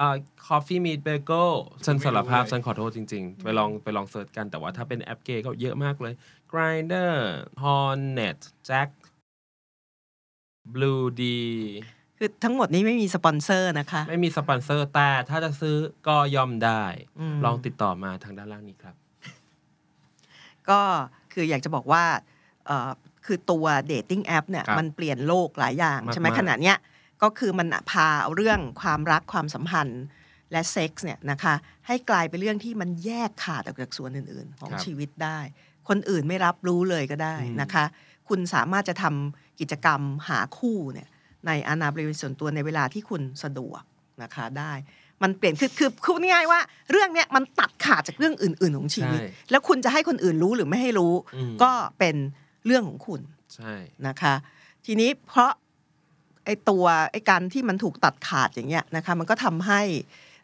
อ่า Coffee Meet Bagel ฉันสารภาพไม่รู้เลยฉันขอโทษจริง ๆ ไปลองไปลอง search กันแต่ว่าถ้าเป็นแอปเกย์ก็เยอะมากเลย Grindr Hornet Jack Blued คือทั้งหมดนี้ไม่มีสปอนเซอร์นะคะ ไม่มีสปอนเซอร์แต่ถ้าจะซื้อก็ย่อมได้ อืม ลองติดต่อมาทางด้านล่างนี้ครับ ก็คืออยากจะบอกว่าเอ่อคือตัว dating app เนี่ยครับมันเปลี่ยนโลกหลายอย่าง มากๆใช่ไหมขณะเนี้ย ก็คือมันพาเอาเรื่องความรักความสัมพันธ์และเซ็กส์เนี่ยนะคะให้กลายเป็นเรื่องที่มันแยกขาดออกจากส่วนอื่น ๆ ของชีวิตได้ คนอื่นไม่รับรู้เลยก็ได้นะคะ คุณสามารถจะทำกิจกรรมหาคู่เนี่ยในอาณาบริเวณส่วนตัวในเวลาที่คุณสะดวกนะคะได้ มันเปลี่ยนคือคือคือง่ายๆว่า เรื่องเนี้ยมันตัดขาดจากเรื่องอื่น ๆ ของชีวิตใช่แล้วคุณจะให้คนอื่นรู้หรือไม่ให้รู้อืมก็เป็นเรื่องของคุณใช่นะคะ ทีนี้เพราะ ไอ้ตัวไอ้การที่มันถูกตัดขาดอย่างเงี้ยนะคะมันก็ทำให้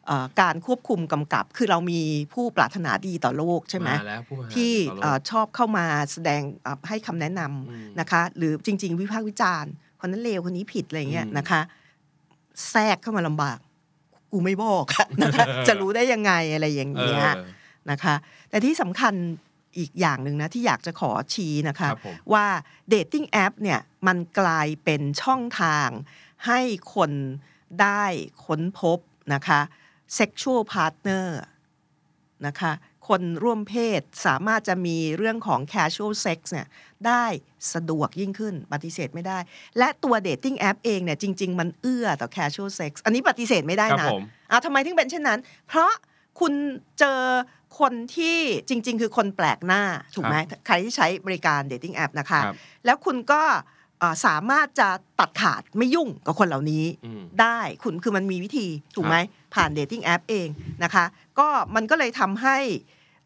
เอ่อการควบคุมกำกับ คือเรามีผู้ปรารถนาดีต่อโลกใช่ไหมมาแล้วผู้ปรารถนาดีต่อโลกเอ่อชอบเข้ามาแสดงเอ่อให้คำแนะนำอืมนะคะ หรือจริง ๆ วิพากษ์วิจารณ์คนนั้นเลวคนนี้ผิดอะไรเงี้ยอืมนะคะ แทรกเข้ามาลำบาก กูไม่บอกอะนะคะจะรู้ได้ยังไงอะไรอย่างเงี้ยเออนะคะ แต่ที่สำคัญ อีกอย่างหนึ่งนะที่อยากจะขอชี้นะคะครับผมว่า dating app เนี่ยมันกลายเป็นช่องทาง ให้คนได้ค้นพบนะคะ sexual partner นะคะคนร่วมเพศสามารถจะมีเรื่องของ casual sex เนี่ยได้สะดวกยิ่งขึ้นปฏิเสธไม่ได้ และตัว dating app เองเนี่ยจริง ๆ มันเอื้อต่อ casual sex อันนี้ปฏิเสธไม่ได้ครับนะผมอะทำไมถึงเป็นเช่นนั้น เพราะคุณเจอ คนที่จริง ๆ คือคนแปลกหน้า ถูกไหมใครที่ใช้บริการ dating app นะคะครับแล้วคุณก็เอ่อสามารถจะตัดขาดไม่ยุ่งกับคนเหล่านี้อืมได้คุณคือมันมีวิธีถูกไหมผ่าน dating app เองนะคะ ก็มันก็เลยทำให้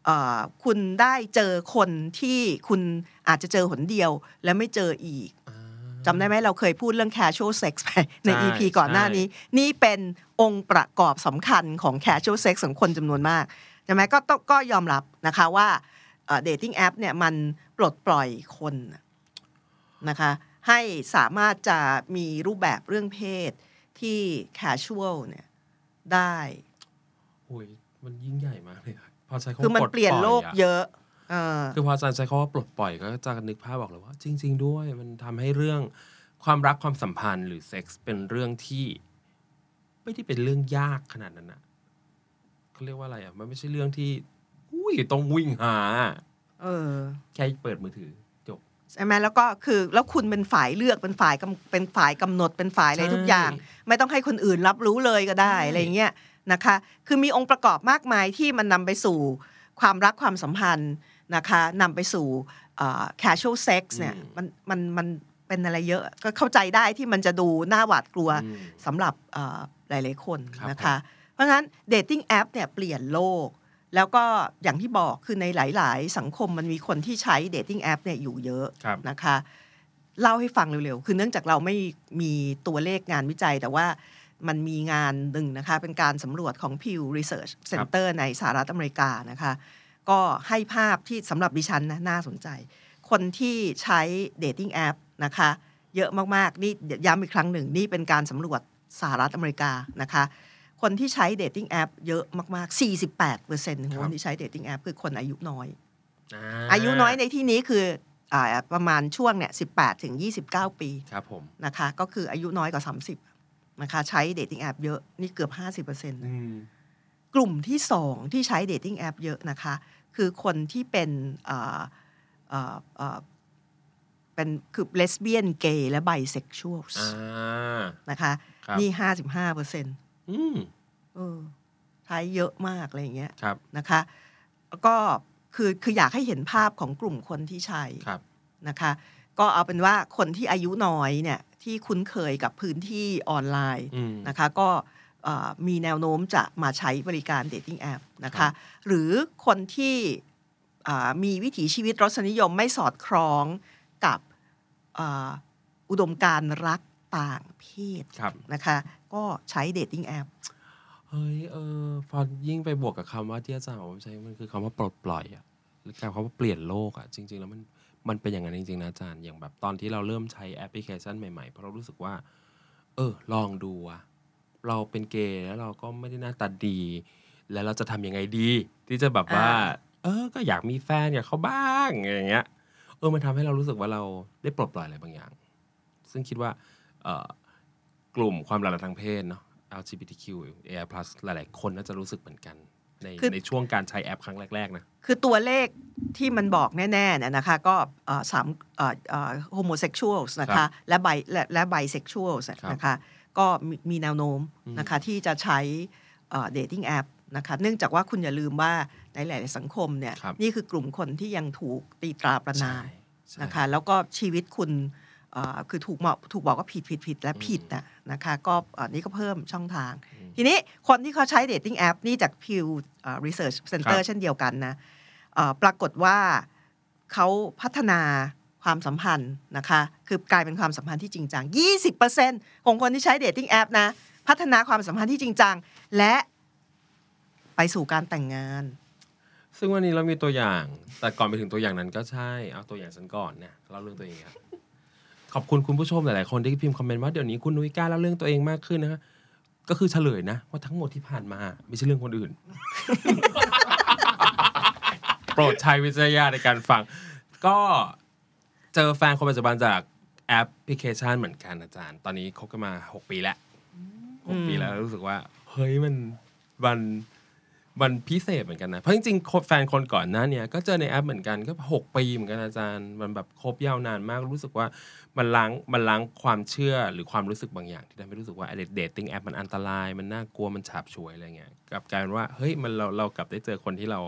เอ่อคุณได้เจอคนที่คุณอาจจะเจอหนเดียวแล้วไม่เจออีกอ่าจำได้ไหมเราเคยพูดเรื่อง casual sex ไปในใช่ EP ก่อนหน้านี้ นี่เป็นองค์ประกอบสำคัญของ casual sex ของคนจำนวนมาก ใช่ไหมก็ต้องก็ยอมรับนะคะว่าdating app เนี่ยมันปลดปล่อยคนนะคะให้สามารถจะมีรูปแบบเรื่องเพศที่ casual เนี่ยได้โอ้ยมันยิ่งใหญ่มากเลยอะพอใช้คำว่าคือมันปลดเปลี่ยนโลกปะเยอะเออคือพออาจารย์ใช้คำว่าปลดปล่อยก็จะนึกภาพบอกเลยว่า จริง ๆ ด้วยมันทำให้เรื่องความรักความสัมพันธ์หรือเซ็กส์เป็นเรื่องที่ ไม่ได้เป็นเรื่องยากขนาดนั้นนะ เขาเรียกว่าอะไรอะ มันไม่ใช่เรื่องที่อุ้ยต้องวิ่งหา เออ แค่เปิดมือถือจบใช่ไหมแล้วก็คือแล้วคุณเป็นฝ่ายเลือกเป็นฝ่ายกำเป็นฝ่ายกำหนดเป็นฝ่ายอะไรใช่ทุกอย่าง ไม่ต้องให้คนอื่นรับรู้เลยก็ได้ใช่อะไรเงี้ยนะคะ คือมีองค์ประกอบมากมายที่มันนำไปสู่ความรักความสัมพันธ์นะคะนำไปสู่เอ่อ casual sex เนี่ยมันมันมันเป็นอะไรเยอะก็เข้าใจได้ที่มันจะดูน่าหวาดกลัวอืมสำหรับเอ่อหลายๆคนครับนะคะเพ ราะงั้น dating app เนี่ยเปลี่ยนโลก แล้วก็อย่างที่บอกคือในหลาย ๆ สังคมมันมีคนที่ใช้ dating app เนี่ยอยู่เยอะครับนะคะเล่าให้ฟังเร็ว ๆ คือเนื่องจากเราไม่มีตัวเลขงานวิจัย แต่ว่ามันมีงานหนึ่งนะคะ เป็นการสำรวจของ Pew Research Center ในสหรัฐอเมริกานะคะ ก็ให้ภาพที่สำหรับดิฉันนะน่าสนใจ คนที่ใช้dating app นะคะ เยอะมาก ๆ นี่ย้ำอีกครั้งหนึ่ง นี่เป็นการสำรวจสหรัฐอเมริกานะคะ คนที่ใช้ dating app เยอะมาก ๆ 48%ของคนที่ใช้ dating app คือคนอายุน้อย อายุน้อยในที่นี้คืออาประมาณช่วงเนี่ย18 ถึง 29 ปีครับผมนะคะ ก็คืออายุน้อยกว่า 30 นะคะ ใช้ dating app เยอะ นี่เกือบ 50%อืมกลุ่มที่สองที่ใช้ dating app เยอะนะคะ คือคนที่เป็นเอ่อเอ่อเอ่อเป็นคือเลสเบี้ยนเกย์และไบเซ็กชวลอ่านะคะครับนี่ห้าสิบห้าเปอร์เซ็นต์ อืมเออใช้เยอะมากอะไรอย่างเงี้ยครับนะคะแล้วก็คือคืออยากให้เห็นภาพของกลุ่มคนที่ใช้ครับนะคะ ก็เอาเป็นว่าคนที่อายุน้อยเนี่ย ที่คุ้นเคยกับพื้นที่ออนไลน์อืมนะคะ ก็เอ่อมีแนวโน้มจะมาใช้บริการ dating app นะคะครับหรือคนที่อ่ามีวิถีชีวิตรสนิยมไม่สอดคล้องกับอ่าอุดมการณ์รัก ต่างเพศครับนะคะ ก็ใช้ dating app เฮ้ยเออพอยิ่งไปบวกกับคำว่าที่อาจารย์บอกว่าใช้มันคือคำว่าปลดปล่อยอะหรือการคำว่าเปลี่ยนโลกอะจริง ๆ แล้วมันมันเป็นอย่างนั้นจริงๆนะอาจารย์อย่างแบบตอนที่เราเริ่มใช้แอปพลิเคชันใหม่ๆ เพราะเรารู้สึกว่า เออ ลองดูอะเราเป็นเกย์แล้วเราก็ไม่ได้หน้าตาดี แล้วเราจะทำยังไงดี ที่จะแบบว่าอ่าเออ ก็อยากมีแฟนอยากเขาบ้างอย่างเงี้ยเออมันทำให้เรารู้สึกว่าเราได้ปลดปล่อยอะไรบางอย่าง ซึ่งคิดว่าเอ่อ กลุ่มความหลากหลายทางเพศเนาะ LGBTQ AI+ หลาย ๆ คนน่าจะรู้สึกเหมือนกัน ในคือ ในช่วงการใช้แอปครั้งแรก ๆ นะ คือตัวเลขที่มันบอกแน่ๆเนี่ยนะคะก็เอ่อสาม homosexual นะคะครับและ bi และและไบเซ็กชวลครับนะคะก็มีมีแนวโน้มอืมนะคะที่จะใช้ dating app นะคะเนื่องจากว่าคุณอย่าลืมว่าในหลายๆสังคมเนี่ยครับ นี่คือกลุ่มคนที่ยังถูกตีตราประนาม ใช่ นะคะแล้วก็ชีวิตคุณเอ่อ คือถูกเหมาะถูกบอกว่าผิดผิดผิดและผิดนะนะคะก็อันนี้ก็เพิ่มช่องทาง ทีนี้คนที่เขาใช้ dating app นี่จาก Pew เอ่อ Research ค Center รับเช่นเดียวกันนะเอ่อปรากฏว่าเขาพัฒนาความสัมพันธ์นะคะคือกลายเป็นความสัมพันธ์ที่จริงจัง 20%ของคนที่ใช้เดทติ้งแอปนะพัฒนาความสัมพันธ์ที่จริงจัง และไปสู่การแต่งงาน ซึ่งวันนี้เรามีตัวอย่าง แต่ก่อนไปถึงตัวอย่างนั้นก็ใช่ เอาตัวอย่างฉันก่อนนะเล่าเรื่องตัวเองครับ ขอบคุณคุณผู้ชมหลาย ๆ คนที่พิมพ์คอมเมนต์ว่าเดี๋ยวนี้คุณนุ้ยกล้าเล่าเรื่องตัวเองมากขึ้นนะฮะก็คือเฉลยนะ ว่าทั้งหมดที่ผ่านมาไม่ใช่เรื่องคนอื่น โปรดใช้วิจารณญาณในการฟัง ก็เจอแฟนคนปัจจุบันจากแอปพลิเคชันเหมือนกันอาจารย์ ตอนนี้คบกันมา 6 ปีแล้ว 6 ปีแล้วรู้สึกว่า เฮ้ยมันมัน มันพิเศษเหมือนกันนะ เพราะจริงๆแฟนคนก่อนหน้าเนี่ยก็เจอในแอปเหมือนกันก็หกปีเหมือนกันอาจารย์ มันแบบคบยาวนานมากรู้สึกว่ามันล้างมันล้างความเชื่อหรือความรู้สึกบางอย่าง ที่ทำให้รู้สึกว่าไอ dating app มันอันตราย มันน่ากลัวมันฉาบฉวยอะไรเงี้ยกลับกลายเป็นว่าเฮ้ยมันเราเรากลับได้เจอคนที่เรา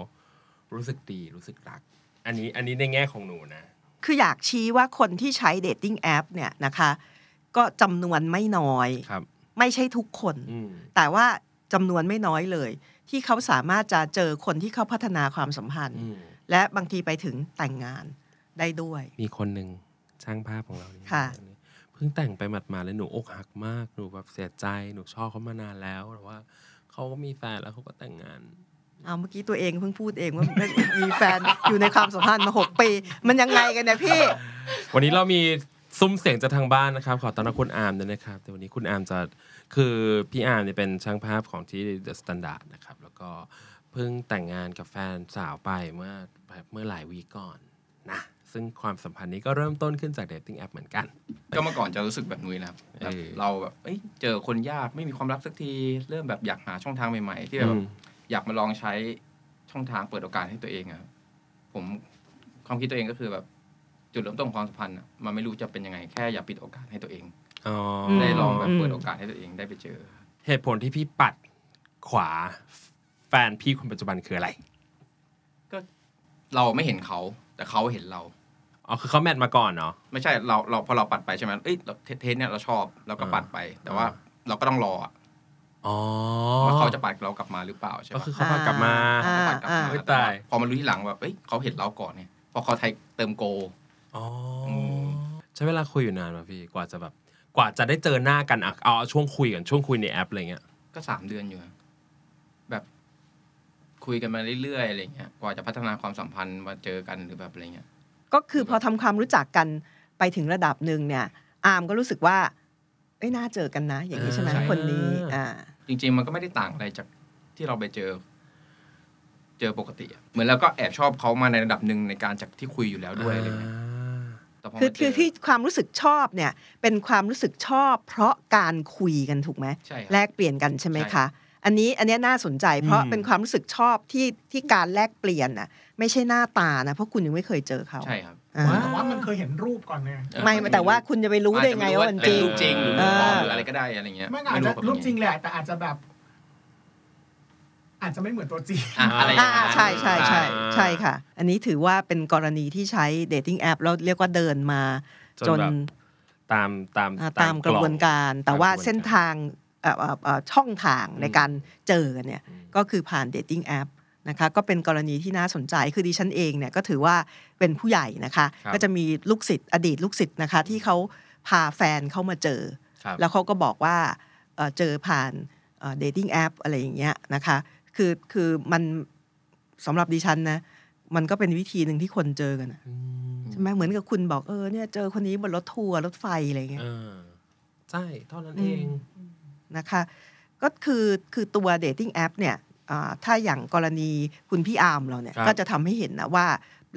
รู้สึกดีรู้สึกรัก อันนี้อันนี้ในแง่ของหนูนะ คืออยากชี้ว่าคนที่ใช้ dating app เนี่ยนะคะ ก็จำนวนไม่น้อยครับไม่ใช่ทุกคนอืมแต่ว่าจำนวนไม่น้อยเลย ที่เขาสามารถจะเจอคนที่เขาพัฒนาความสัมพันธ์อืมและบางทีไปถึงแต่งงานได้ด้วย มีคนหนึ่งช่างภาพของเราเนี่ยค่ะเพิ่งแต่งไปหมาดๆเลยหนูอกหักมากหนูแบบเสียใจหนูชอบเขามานานแล้วแต่ว่าเขาก็มีแฟนแล้วเขาก็แต่งงานเอาเมื่อกี้ตัวเองเพิ่งพูดเองว่ามีแฟนอยู่ในความสัมพันธ์มาหกปี มันยังไงกันเนี่ยพี่ วันนี้เรามีสุ้มเสียงจากทางบ้านนะครับ ขอต้อนรับคุณอาร์มด้วยนะครับแต่วันนี้คุณอาร์มจะ คือพี่อาร์มเนี่ยเป็นช่างภาพของที่ The Standard นะครับ แล้วก็เพิ่งแต่งงานกับแฟนสาวไปเมื่อแบบเมื่อหลายวีก่อนนะ ซึ่งความสัมพันธ์นี้ก็เริ่มต้นขึ้นจาก dating app เหมือนกัน ก็เมื่อก่อนจะรู้สึกแบบนุ้ยนะครับแบบเออเราแบบเอ้ยเจอคนยากไม่มีความรักสักทีเริ่มแบบอยากหาช่องทางใหม่ ๆ ที่แบบอืมอยากมาลองใช้ช่องทางเปิดโอกาสให้ตัวเองอะครับผมความคิดตัวเองก็คือแบบจุดเริ่มต้นของความสัมพันธ์อะมันไม่รู้จะเป็นยังไง แค่อย่าปิดโอกาสให้ตัวเอง อ๋อมได้ลองแบบอืมเปิดโอกาสให้ตัวเองได้ไปเจอ เหตุผลที่พี่ปัดขวาแฟนพี่คนปัจจุบันคืออะไร ก็เราไม่เห็นเขาแต่เขาเห็นเราอ๋อคือเขา match มาก่อนเนาะไม่ใช่เราเราพอเราปัดไปใช่ไหมเอ้ยเราเท taste เนี่ยเราชอบเราก็ปัดไป แต่ว่าอ่าเราก็ต้องรออะอ๋อว่าเขาจะปัดเรากลับมาหรือเปล่าใช่ก็ปะคือเขาพากลับมาอ่าปัดกลับมาไม่ตายพอมารู้ที่หลังแบบเอ้ยเขาเห็นเราก่อนเนี่ยพอเขาไทยเติมโกอ๋ออมใช้เวลาคุยอยู่นานป่ะพี่กว่าจะแบบ กว่าจะได้เจอหน้ากันอะเอาเอาช่วงคุยกันช่วงคุยในแอปอะไรเงี้ยก็สามเดือนอยู่อะแบบคุยกันมาเรื่อยๆอะไรเงี้ยกว่าจะพัฒนาความสัมพันธ์มาเจอกันหรือแบบอะไรเงี้ยก็คือพอทำความรู้จักกันไปถึงระดับหนึ่งเนี่ย อาร์มก็รู้สึกว่าเอ้ยน่าเจอกันนะ อย่างนี้ใช่ไหมใช่คนนี้อ่าจริง ๆ มันก็ไม่ได้ต่างอะไรจากที่เราไปเจอ เจอปกติอะเหมือนเราก็แอบชอบเขามาในระดับหนึ่งในการจากที่คุยอยู่แล้วด้วยอะไรเงี้ยแต่พอ คือมาเจคือที่ความรู้สึกชอบเนี่ยเป็นความรู้สึกชอบ เพราะการคุยกันถูกไหมใช่ครับแลกเปลี่ยนกันใช่ไหมใช่คะ อันนี้อันนี้น่าสนใจ เพราะอืมเป็นความรู้สึกชอบที่ที่การแลกเปลี่ยนน่ะไม่ใช่หน้าตานะเพราะคุณยังไม่เคยเจอเขาใช่ครับอ่าแต่ว่ามันเคยเห็นรูปก่อนไงไม่แต่ว่าคุณจะไปรู้ได้ไงว่ามันจริงเป็นรูปจริงหรือเอรูปปลอมอหรืออะไรก็ได้อะไรเงี้ยไม่อาจจะแบบรูปจริงไหนแหละแต่อาจจะแบบ อาจจะไม่เหมือนตัวจริงอะอะไรอย่างอ่าเงี้ยใช่ใช่ใช่อ่าใช่ค่ะ อันนี้ถือว่าเป็นกรณีที่ใช้ dating app แล้วเรียกว่าเดินมาจนแบบ ตามตามอ่าตามกระบวนการ แต่ว่าเส้นทางเอ่อเอ่อเอ่อช่องทางในการเจอกันเนี่ย ก็คือผ่าน dating app นะคะก็เป็นกรณีที่น่าสนใจคือดิฉันเองเนี่ยก็ถือว่าเป็นผู้ใหญ่นะคะ ครับก็จะมีลูกศิษย์อดีตลูกศิษย์นะคะ ที่เขาพาแฟนเข้ามาเจอ ครับ แล้วเขาก็บอกว่าเอ่อเจอผ่าน dating app อะไรอย่างเงี้ยนะคะ คือคือมันสำหรับดิฉันนะ มันก็เป็นวิธีหนึ่งที่คนเจอกันอะอืมใช่ไหมเหมือนกับคุณบอกเออเนี่ยเจอคนนี้บนรถทัวร์รถไฟอะไรอย่างเงี้ยเออใช่เท่านั้นเองนะคะ ก็คือคือตัว dating app เนี่ยอ่าถ้าอย่างกรณีคุณพี่อาร์มเราเนี่ยครับก็จะทำให้เห็นนะว่า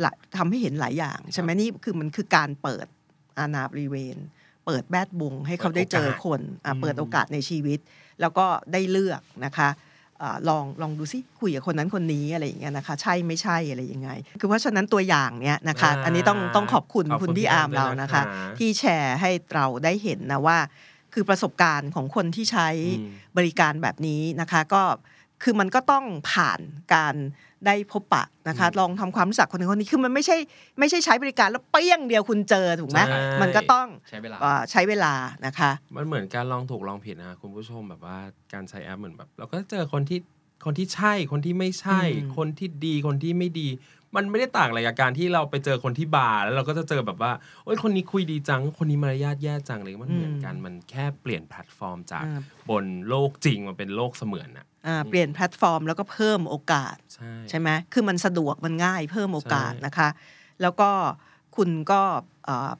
ละทำให้เห็นหลายอย่างใช่ไหมนี่คือมันคือการเปิดอาณาบริเวณ เปิดแบดบงให้เขาได้เจอคนอะอืมเปิดโอกาสในชีวิต แล้วก็ได้เลือกนะคะอา ลองลองดูซิคุยกับคนนั้นคนนี้อะไรอย่างเงี้ยนะคะ ใช่ไม่ใช่อะไรยังไง คือเพราะฉะนั้นตัวอย่างเนี้ยนะคะ อันนี้ต้องต้องขอบคุณขอบคุณคุณพี่อาร์มพี่อาร์มเราด้วยนะนะคะคะ ที่แชร์ให้เราได้เห็นนะว่า คือประสบการณ์ของคนที่ใช้อืมบริการแบบนี้นะคะ ก็คือมันก็ต้องผ่านการ ได้พบปะนะคะอืมลองทำความรู้จักคนคนนี้คือมันไม่ใช่ไม่ใช่ใช้บริการแล้วเปี้ยงเดียวคุณเจอถูกไหมใช่มันก็ต้องใช้เวลาเอ่อใช้เวลานะคะ มันเหมือนการลองถูกลองผิดนะคุณผู้ชมแบบว่าการใช้แอปเหมือนแบบเราก็เจอคนที่คนที่ใช่คนที่ไม่ใช่อืมคนที่ดีคนที่ไม่ดี มันไม่ได้ต่างอะไรกับการที่เราไปเจอคนที่บาร์แล้วเราก็จะเจอแบบว่าโอ้ยคนนี้คุยดีจัง คนนี้มารยาทแย่จังเลยมันเหมือนกันมันแค่เปลี่ยนแพลตฟอร์มจากอ่าบนโลกจริงมาเป็นโลกเสมือนอะอ่า เปลี่ยนแพลตฟอร์ม แล้วก็เพิ่มโอกาสใช่ใช่ไหมคือมันสะดวกมันง่ายเพิ่มโอกาสใช่นะคะ แล้วก็คุณก็เอ่อ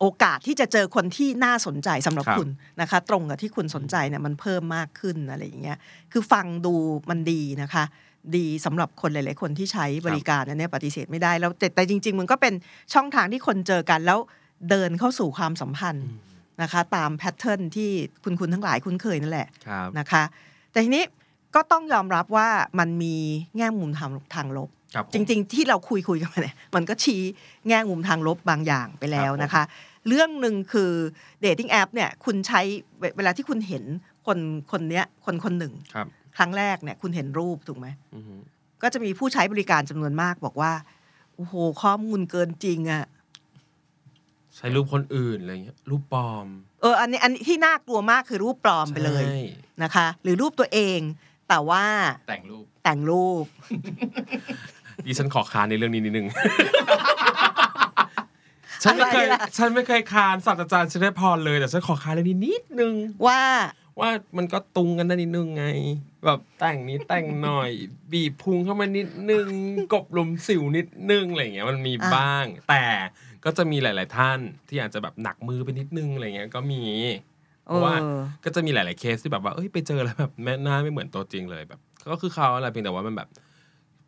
โอกาสที่จะเจอคนที่น่าสนใจสำหรับคุณนะคะ ตรงกับที่คุณสนใจเนี่ยมันเพิ่มมากขึ้นอะไรอย่างเงี้ยคือฟังดูมันดีนะคะ ดีสำหรับคนหลาย ๆ คนที่ใช้บริการอันเนี้ยปฏิเสธไม่ได้แล้วแต่แต่จริง ๆ มันก็เป็นช่องทางที่คนเจอกันแล้วเดินเข้าสู่ความสัมพันธ์นะคะ ตามแพทเทิร์นที่คุณคุณทั้งหลายคุ้นเคยนั่นแหละครับนะคะ แต่ทีนี้ ก็ต้องยอมรับว่ามันมีแง่มุมทางทางลบครับผมจริง ๆ ที่เราคุยคุยกันมาเนี่ยมันก็ชี้แง่มุมทางลบบางอย่างไปแล้วครับผมนะคะ เรื่องหนึ่งคือdating app เนี่ยคุณใช้เวเวลาที่คุณเห็นคนคนเนี้ยคนคนหนึ่งครับครั้งแรกเนี่ยคุณเห็นรูปถูกไหมอือหือก็จะมีผู้ใช้บริการจำนวนมากบอกว่าโอ้โหข้อมูลเกินจริงอะใช้รูปคนอื่นอะไรเงี้ยรูปปลอม เอออันนี้อันนี้ที่น่ากลัวมากคือรูปปลอมไปเลยใช่นะคะ หรือรูปตัวเอง แต่ว่าแต่งรูปแต่งรูป ดิฉันขอค้านในเรื่องนี้นิดนึง ฉันไม่เคยอะไรล่ะ ฉันไม่เคยคานศาสตราจารย์ชินพรเลยแต่ฉันขอคานเรื่องนี้นิดนึง ว่าว่ามันก็ตุงกันได้นิดนึงไง แบบแต่งนี้แต่งหน่อย บีบพุงเข้ามานิดนึง กบหลุมสิวนิดนึงอะไรอย่างเงี้ยมันมีอะบ้าง แต่ก็จะมีหลาย ๆ ท่านที่อาจจะแบบหนักมือไปนิดนึงอะไรเงี้ยก็มี เพราะว่าเออก็จะมีหลาย ๆเคสที่แบบว่าเอ้ยไปเจอแล้วแบบแม่หน้าไม่เหมือนตัวจริงเลยแบบ ก็คือเขาอะไรเพียงแต่ว่ามันแบบ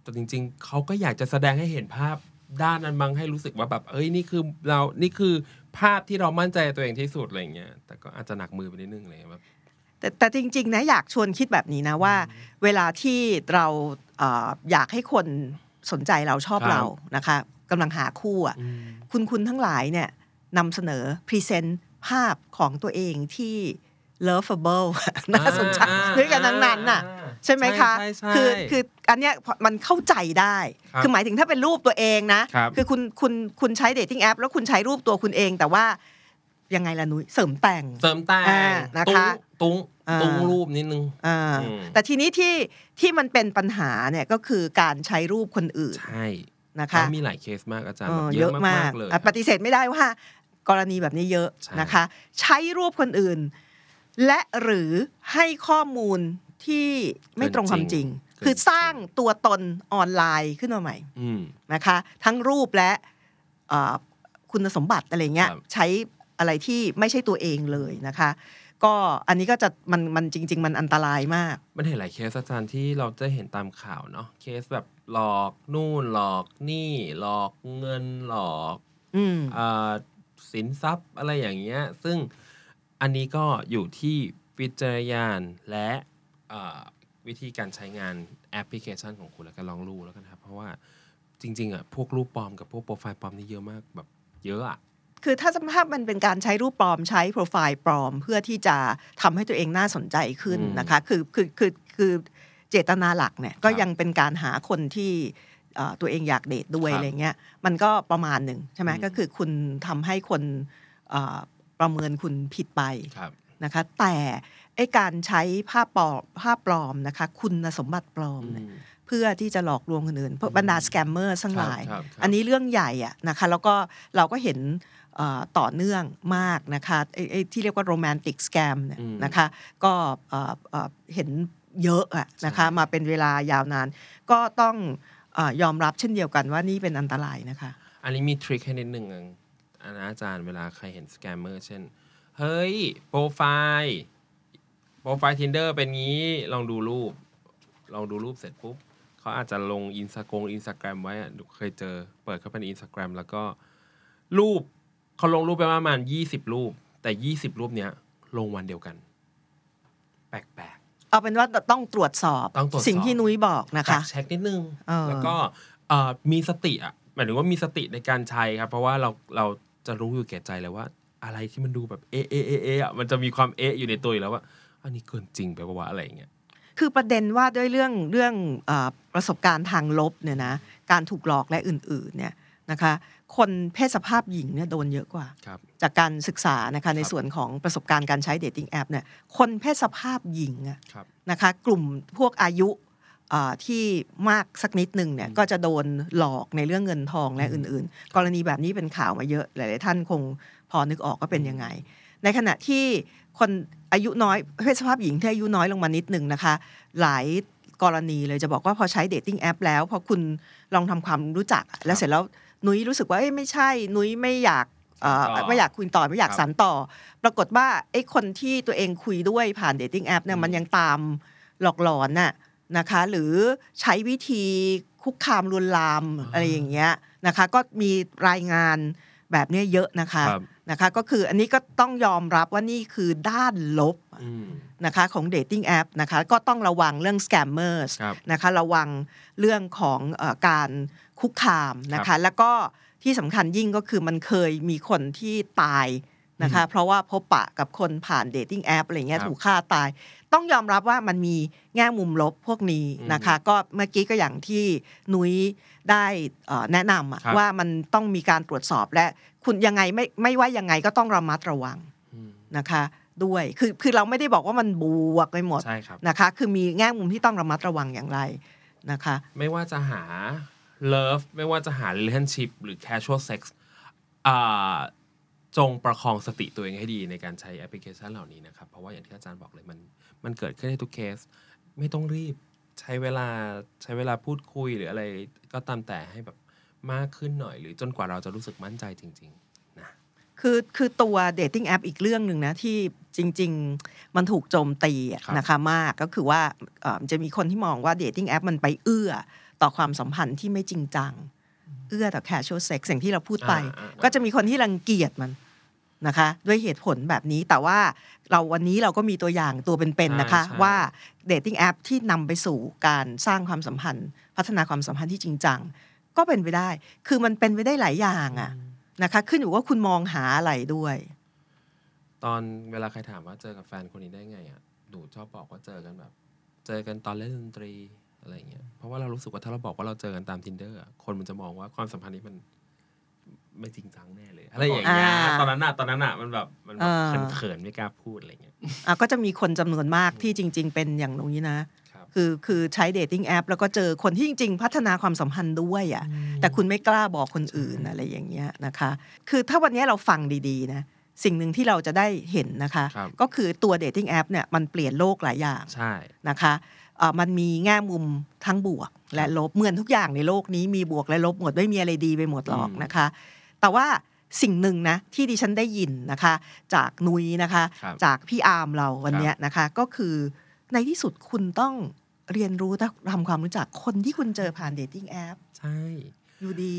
แต่จริง ๆเขาก็อยากจะแสดงให้เห็นภาพด้านนั้นบ้างให้รู้สึกว่าแบบ เอ้ยนี่คือเรานี่คือภาพที่เรามั่นใจในตัวเองที่สุดอะไรเงี้ยแต่ก็อาจจะหนักมือไปนิดนึงอะไรเลยแบบแต่แต่จริง ๆ นะอยากชวนคิดแบบนี้นะว่า เวลาที่เราเอ่ออยากให้คนสนใจเราชอบครับเรานะคะกำลังหาคู่อะอืมคุณคุณทั้งหลายเนี่ยนำเสนอพรีเซนต์ ภาพของตัวเองที่ lovable น่าสนใจอ่าด้วยกันทั้งนั้นน่ะอ่าใช่ไหมคะใช่ใช่คือคืออันเนี้ยมันเข้าใจได้ครับคือหมายถึงถ้าเป็นรูปตัวเองนะครับอคุณคุณคุณใช้ dating app แล้วคุณใช้รูปตัวคุณเองแต่ว่ายังไงล่ะนุ้ยเสริมแต่งเสริมแต่งอ่านะคะตุ้งอ่าตุ้งรูปนิดนึงอ่าอืมแต่ทีนี้ที่ที่มันเป็นปัญหาเนี่ยก็คือการใช้รูปคนอื่นใช่นะคะแล้วมีหลายเคสมากอาจารย์เอแบบอเยเยอะอะมามากกๆเลยอะปฏิเสธไม่ได้ว่า กรณีแบบนี้เยอะใช่นะคะ ใช้รูปคนอื่น และหรือให้ข้อมูลที่ไม่ตรงความจริง คือสร้างตัวตนออนไลน์ขึ้นมาใหม่อืมนะคะ ทั้งรูปและเอ่อคุณสมบัติอะไรเงี้ยครับใช้อะไรที่ไม่ใช่ตัวเองเลยนะคะ ก็อันนี้ก็จะมันมันจริง ๆ มันอันตรายมาก มันเห็นหลายเคสอาจารย์ที่เราจะเห็นตามข่าวเนาะเคสแบบหลอกนู่นหลอกนี่ หลอกเงินหลอกอืมอ่า สินทรัพย์อะไรอย่างเงี้ย ซึ่งอันนี้ก็อยู่ที่วิจารณญาณและวิธีการใช้งานแอปพลิเคชันของคุณแล้วก็ลองรูแล้วกันครับ เพราะว่าจริงๆอะพวกรูปปลอมกับพวกโปรไฟล์ปลอมนี่เยอะมากแบบเยอะอะคือถ้าสภาพมันเป็นการใช้รูปปลอมใช้โปรไฟล์ปลอม เพื่อที่จะทำให้ตัวเองน่าสนใจขึ้นนะคะ คือคือคือคือเจตนาหลักเนี่ยก็ยังเป็นการหาคนที่ ตัวเองอยากเดทด้วยครับอะไรเงี้ยมันก็ประมาณหนึ่งใช่ไหมอืมก็คือคุณทำให้คนเอ่อประเมินคุณผิดไปครับนะคะแต่ไอการใช้ภาพปลอมภาพปลอมนะคะคุณสมบัติปลอมอืเนี่ยมเพื่อที่จะหลอกลวงคนอื่นพวกบรรดา scammer ทั้งหลายครับครับอันนี้เรื่องใหญ่อะนะคะแล้วก็เราก็เห็นเอ่อต่อเนื่องมากนะคะไอ้ไอ้ที่เรียกว่า romantic scam เนี่ยอืมนะคะก็เอ่อเอ่อเห็นเยอะอะนะคะใช่มาเป็นเวลายาวนาน ก็ต้องเออ ยอมรับเช่นเดียวกันว่านี่เป็นอันตรายนะคะ อันนี้มี trick ให้นิดหนึ่งอันอาจารย์เวลาใครเห็น scammer เช่น เฮ้ย โปรไฟล์โปรไฟล์ Tinder เป็นงี้ลองดูรูป ลองดูรูปเสร็จปุ๊บเขาอาจจะลงอินสตากงอินสตาแกรมไว้เคยเจอเปิดเข้าไปในอินสตาแกรมแล้วก็รูปเขาลงรูปไปประมาณยี่สิบรูป แต่ยี่สิบรูปเนี้ยลงวันเดียวกัน แปลก เอาเป็นว่าต้องตรวจสอบต้องตรวจสอบสิ่งที่นุ้ยบอกนะแฟคะกเช็คนิดนึงเออแล้วก็เอ่อมีสติอะหมายถึงว่ามีสติในการใช้ครับ เพราะว่าเราเราจะรู้อยู่แก่ใจเลยว่า อะไรที่มันดูแบบเอะเอะเอะเอะอะมันจะมีความเอะอยู่ในตัวอยู่แล้วว่า อันนี้เกินจริงไปปะวะอะไรอย่างเงี้ยคือประเด็นว่าด้วยเรื่องเรื่องเออประสบการณ์ทางลบเนี่ยนะการถูกหลอกและอื่นๆเนี่ยนะคะ คนเพศสภาพหญิงเนี่ยโดนเยอะกว่าครับจากการศึกษานะคะในส่วนของประสบการณ์การใช้เดทติ้งแอปเนี่ยคนเพศสภาพหญิงอะครับนะคะกลุ่มพวกอายุอ่าที่มากสักนิดหนึ่งเนี่ยก็จะโดนหลอกในเรื่องเงินทองและอื่น ๆ กรณีแบบนี้เป็นข่าวมาเยอะหลาย ๆ ท่านคงพอนึกออกก็เป็นยังไง ในขณะที่คนอายุน้อยเพศสภาพหญิงที่อายุน้อยลงมานิดหนึ่งนะคะ หลายกรณีเลยจะบอกว่าพอใช้ dating app แล้วพอคุณลองทำความรู้จักอะแล้วเสร็จแล้ว นุ้ยรู้สึกว่าเอ้ยไม่ใช่ นุ้ยไม่อยากเอ่อต่อไม่อยากคุยต่อไม่อยากครับสานต่อ ปรากฏว่าไอ้คนที่ตัวเองคุยด้วยผ่าน dating app เนี่ยอืมมันยังตามหลอกหลอนน่ะนะคะ หรือใช้วิธีคุกคามลวนลามอะไรอย่างเงี้ยนะคะ ก็มีรายงานแบบเนี้ยเยอะนะคะครับนะคะก็คืออันนี้ก็ต้องยอมรับว่านี่คือด้านลบอืมนะคะของ dating app นะคะก็ต้องระวังเรื่อง scammers ครับนะคะระวังเรื่องของเออการ คุกคามนะคะ แล้วก็ที่สำคัญยิ่งก็คือมันเคยมีคนที่ตายนะคะ เพราะว่าพบปะกับคนผ่าน dating app อะไรเงี้ยครับถูกฆ่าตาย ต้องยอมรับว่ามันมีแง่มุมลบพวกนี้นะคะ ก็เมื่อกี้ก็อย่างที่นุ้ยได้เอ่อแนะนำอะครับว่ามันต้องมีการตรวจสอบและคุณยังไงไม่ไม่ว่ายังไงก็ต้องระมัดระวังอืมนะคะด้วยคือคือเราไม่ได้บอกว่ามันบวกไปหมดใช่ครับนะคะ คือมีแง่มุมที่ต้องระมัดระวังอย่างไรนะคะ ไม่ว่าจะหา love ไม่ว่าจะหา relationship หรือ casual sex อ่าจงประคองสติตัวเองให้ดีในการใช้แอปพลิเคชันเหล่านี้นะครับ เพราะว่าอย่างที่อาจารย์บอกเลยมันมันเกิดขึ้นในทุกเคส ไม่ต้องรีบใช้เวลาใช้เวลาพูดคุยหรืออะไรก็ตามแต่ให้แบบมากขึ้นหน่อย หรือจนกว่าเราจะรู้สึกมั่นใจจริง ๆ นะคือคือตัว dating app อีกเรื่องหนึ่งนะ ที่จริง ๆ มันถูกโจมตีอะครับนะคะมากก็คือว่าเอ่อมันจะมีคนที่มองว่า dating app มันไปเอื้อ ต่อความสัมพันธ์ที่ไม่จริงจัง เอื้อต่อ casual sex สิ่งที่เราพูดไปอ่าๆๆก็จะมีคนที่รังเกียจมันนะคะ ด้วยเหตุผลแบบนี้แต่ว่าเราวันนี้เราก็มีตัวอย่างตัวเป็นๆนะคะใช่ว่าdating app ที่นำไปสู่การสร้างความสัมพันธ์ พัฒนาความสัมพันธ์ที่จริงจังก็เป็นไปได้ คือมันเป็นไปได้หลายอย่างอะนะคะ ขึ้นอยู่ว่าคุณมองหาอะไรด้วย ตอนเวลาใครถามว่าเจอกับแฟนคนนี้ได้ไงอะหนูชอบบอกว่าเจอกันแบบ เจอกันตอนเล่นดนตรี อะไรเงี้ยเพราะว่าเรารู้สึกว่าถ้าเราบอกว่าเราเจอกันตาม Tinder อะคนมันจะมองว่าความสัมพันธ์นี้มันไม่จริงจังแน่เลย อะไรอย่างเงี้ยอ่าตอนนั้นน่ะตอนนั้นน่ะมันแบบมันแบบอ่าเขินๆไม่กล้าพูดอะไรเงี้ยอะก็จะมีคนจำนวนมากที่จริง ๆ เป็นอย่างนี้นะครับคือคือใช้ dating app แล้วก็เจอคนที่จริง ๆ พัฒนาความสัมพันธ์ด้วยอะแต่คุณไม่กล้าบอกคนอื่นอะไรอย่างเงี้ยนะคะ คือถ้าวันนี้เราฟังดีๆนะสิ่งหนึ่งที่เราจะได้เห็นนะคะครับก็คือตัว dating app เนี่ยมันเปลี่ยนโลกหลายอย่างใช่นะคะเอ่อ มันมีแง่มุมทั้งบวก และลบเหมือนทุกอย่างในโลกนี้มีบวกและลบหมดไม่มีอะไรดีไปหมดหรอกนะคะ แต่ว่าสิ่งหนึ่งนะที่ดิฉันได้ยินนะคะ จากนุ้ยนะคะครับจากพี่อาร์มเราวันเนี้ยนะคะ ก็คือในที่สุดคุณต้องเรียนรู้ทำความรู้จักคนที่คุณเจอผ่าน dating appใช่อยู่ดี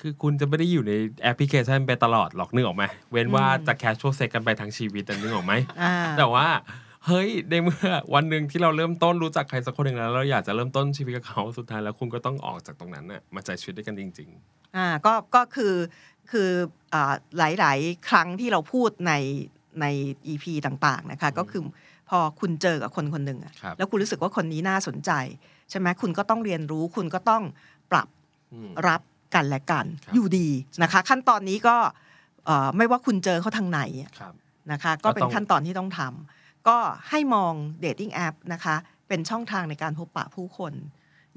คือคุณจะไม่ได้อยู่ในแอปพลิเคชันไปตลอดหรอกนึกออกไหมเว้นว่าอืมจะ casual sex กันไปทั้งชีวิตอะนึกออกไหมอ่าแต่ว่า เฮ้ยในเมื่อวันหนึ่งที่เราเริ่มต้นรู้จักใครสักคนหนึ่งแล้วเราอยากจะเริ่มต้นชีวิตกับเขาสุดท้ายแล้วคุณก็ต้องออกจากตรงนั้นน่ะมาใช้ชีวิตด้วยกันจริงอ่าก็ก็คือคืออ่าหลาย ๆ ครั้งที่เราพูดในใน EP ต่างๆนะคะก็คือพอคุณเจอกับคนคนหนึ่งอะครับแล้วคุณรู้สึกว่าคนนี้น่าสนใจใช่ไหมคุณก็ต้องเรียนรู้ คุณก็ต้องปรับๆอืมรับกันและกันครับอยู่ดีนะคะ ขั้นตอนนี้ก็เอ่อไม่ว่าคุณเจอเขาทางไหนอะครับนะคะ ก็เป็ก็นต้องขั้นตอนที่ต้องทำ ก็ให้มองเดทติ้งแอปนะคะเป็นช่องทางในการพบปะผู้คน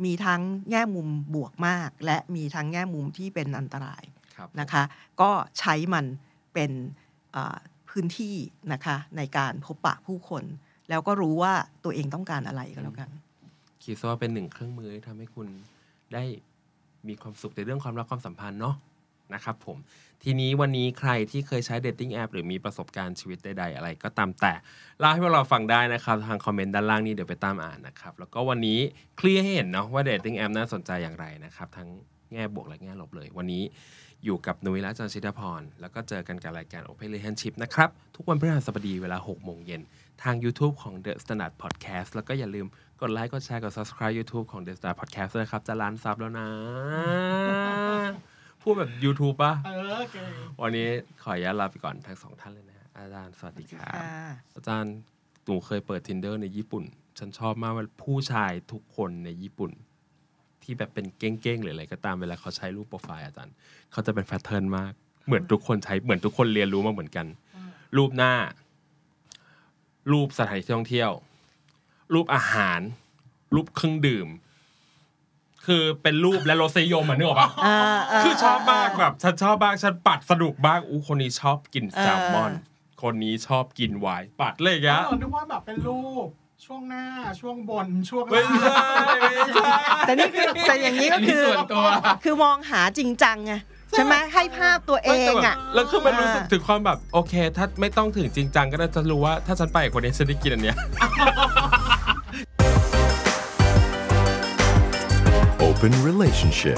มีทั้งแง่มุมบวกมาก และมีทั้งแง่มุมที่เป็นอันตรายครับนะคะ ก็ใช้มันเป็นเอ่อพื้นที่นะคะในการพบปะผู้คน แล้วก็รู้ว่าตัวเองต้องการอะไรก็แล้วกัน คิดซะว่าเป็นหนึ่งเครื่องมือที่ทำให้คุณได้มีความสุขในเรื่องความรักความสัมพันธ์เนาะนะครับผม ทีนี้วันนี้ใครที่เคยใช้ dating app หรือมีประสบการณ์ชีวิตใดๆอะไรก็ตามแต่เล่าให้พวกเราฟังได้นะครับ ทางคอมเมนต์ด้านล่างนี้เดี๋ยวไปตามอ่านนะครับ แล้วก็วันนี้เคลียร์ให้เห็นเนาะว่า dating app น่าสนใจอย่างไรนะครับ ทั้งแง่บวกและแง่ลบเลย วันนี้อยู่กับนุ้ยและจารย์ชลิดาภรณ์ แล้วก็เจอกันกับรายการ Open Relationship นะครับ ทุกวันพฤหัสบดีเวลา 6 โมงเย็น ทาง YouTube ของ The Standard Podcast แล้วก็อย่าลืมกดไลค์กดแชร์กด subscribe YouTube ของ The Standard Podcast ด้วยนะครับ จะล้านซับแล้วนะ พูดแบบ YouTube ป่ะ เออเก่งวันนี้ขออนุญาตลาไปก่อนทั้งสองท่านเลยนะฮะอาจารย์สวัสดีครับค่ะอาจารย์หนูเคยเปิด Tinder ในญี่ปุ่น ฉันชอบมากว่าผู้ชายทุกคนในญี่ปุ่น ที่แบบเป็นเก้งๆหรืออะไรก็ตามเวลาเขาใช้รูปโปรไฟล์อาจารย์ เขาจะเป็น pattern มาก เหมือนทุกคนใช้เหมือนทุกคนเรียนรู้มาเหมือนกัน รูปหน้า รูปสถานที่ท่องเที่ยว รูปอาหาร รูปเครื่องดื่ม คือเป็นรูปและรสนิยมอะนึกออกปะเออเคือชอบมากแบบฉันชอบมากฉันปัดสนุกมากอู้คนนี้ชอบกินแซลมอนเออคนนี้ชอบกินไวน์ปัดเลยเอแกะอนึกว่าแบบเป็นรูปช่วงหน้าช่วงบนช่วงไม่ล่างใช่ไม่ใช่แต่นี่คือแต่อย่างนี้ก็คือส่วนตัวคือมองหาจริงจังไงใช่ไหมให้ภาพตัวเอไม่แต่งแบบอะแล้วคือมันอ่ารู้รู้สึกถึงความแบบโอเค ถ้าไม่ต้องถึงจริงจังก็ได้จะรู้ว่าถ้าฉันไปกับคนนี้ฉันได้กินอันเนี้ย Open Relationship.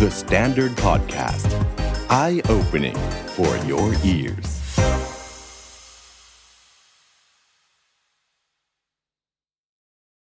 The Standard Podcast. Eye Opening for Your Ears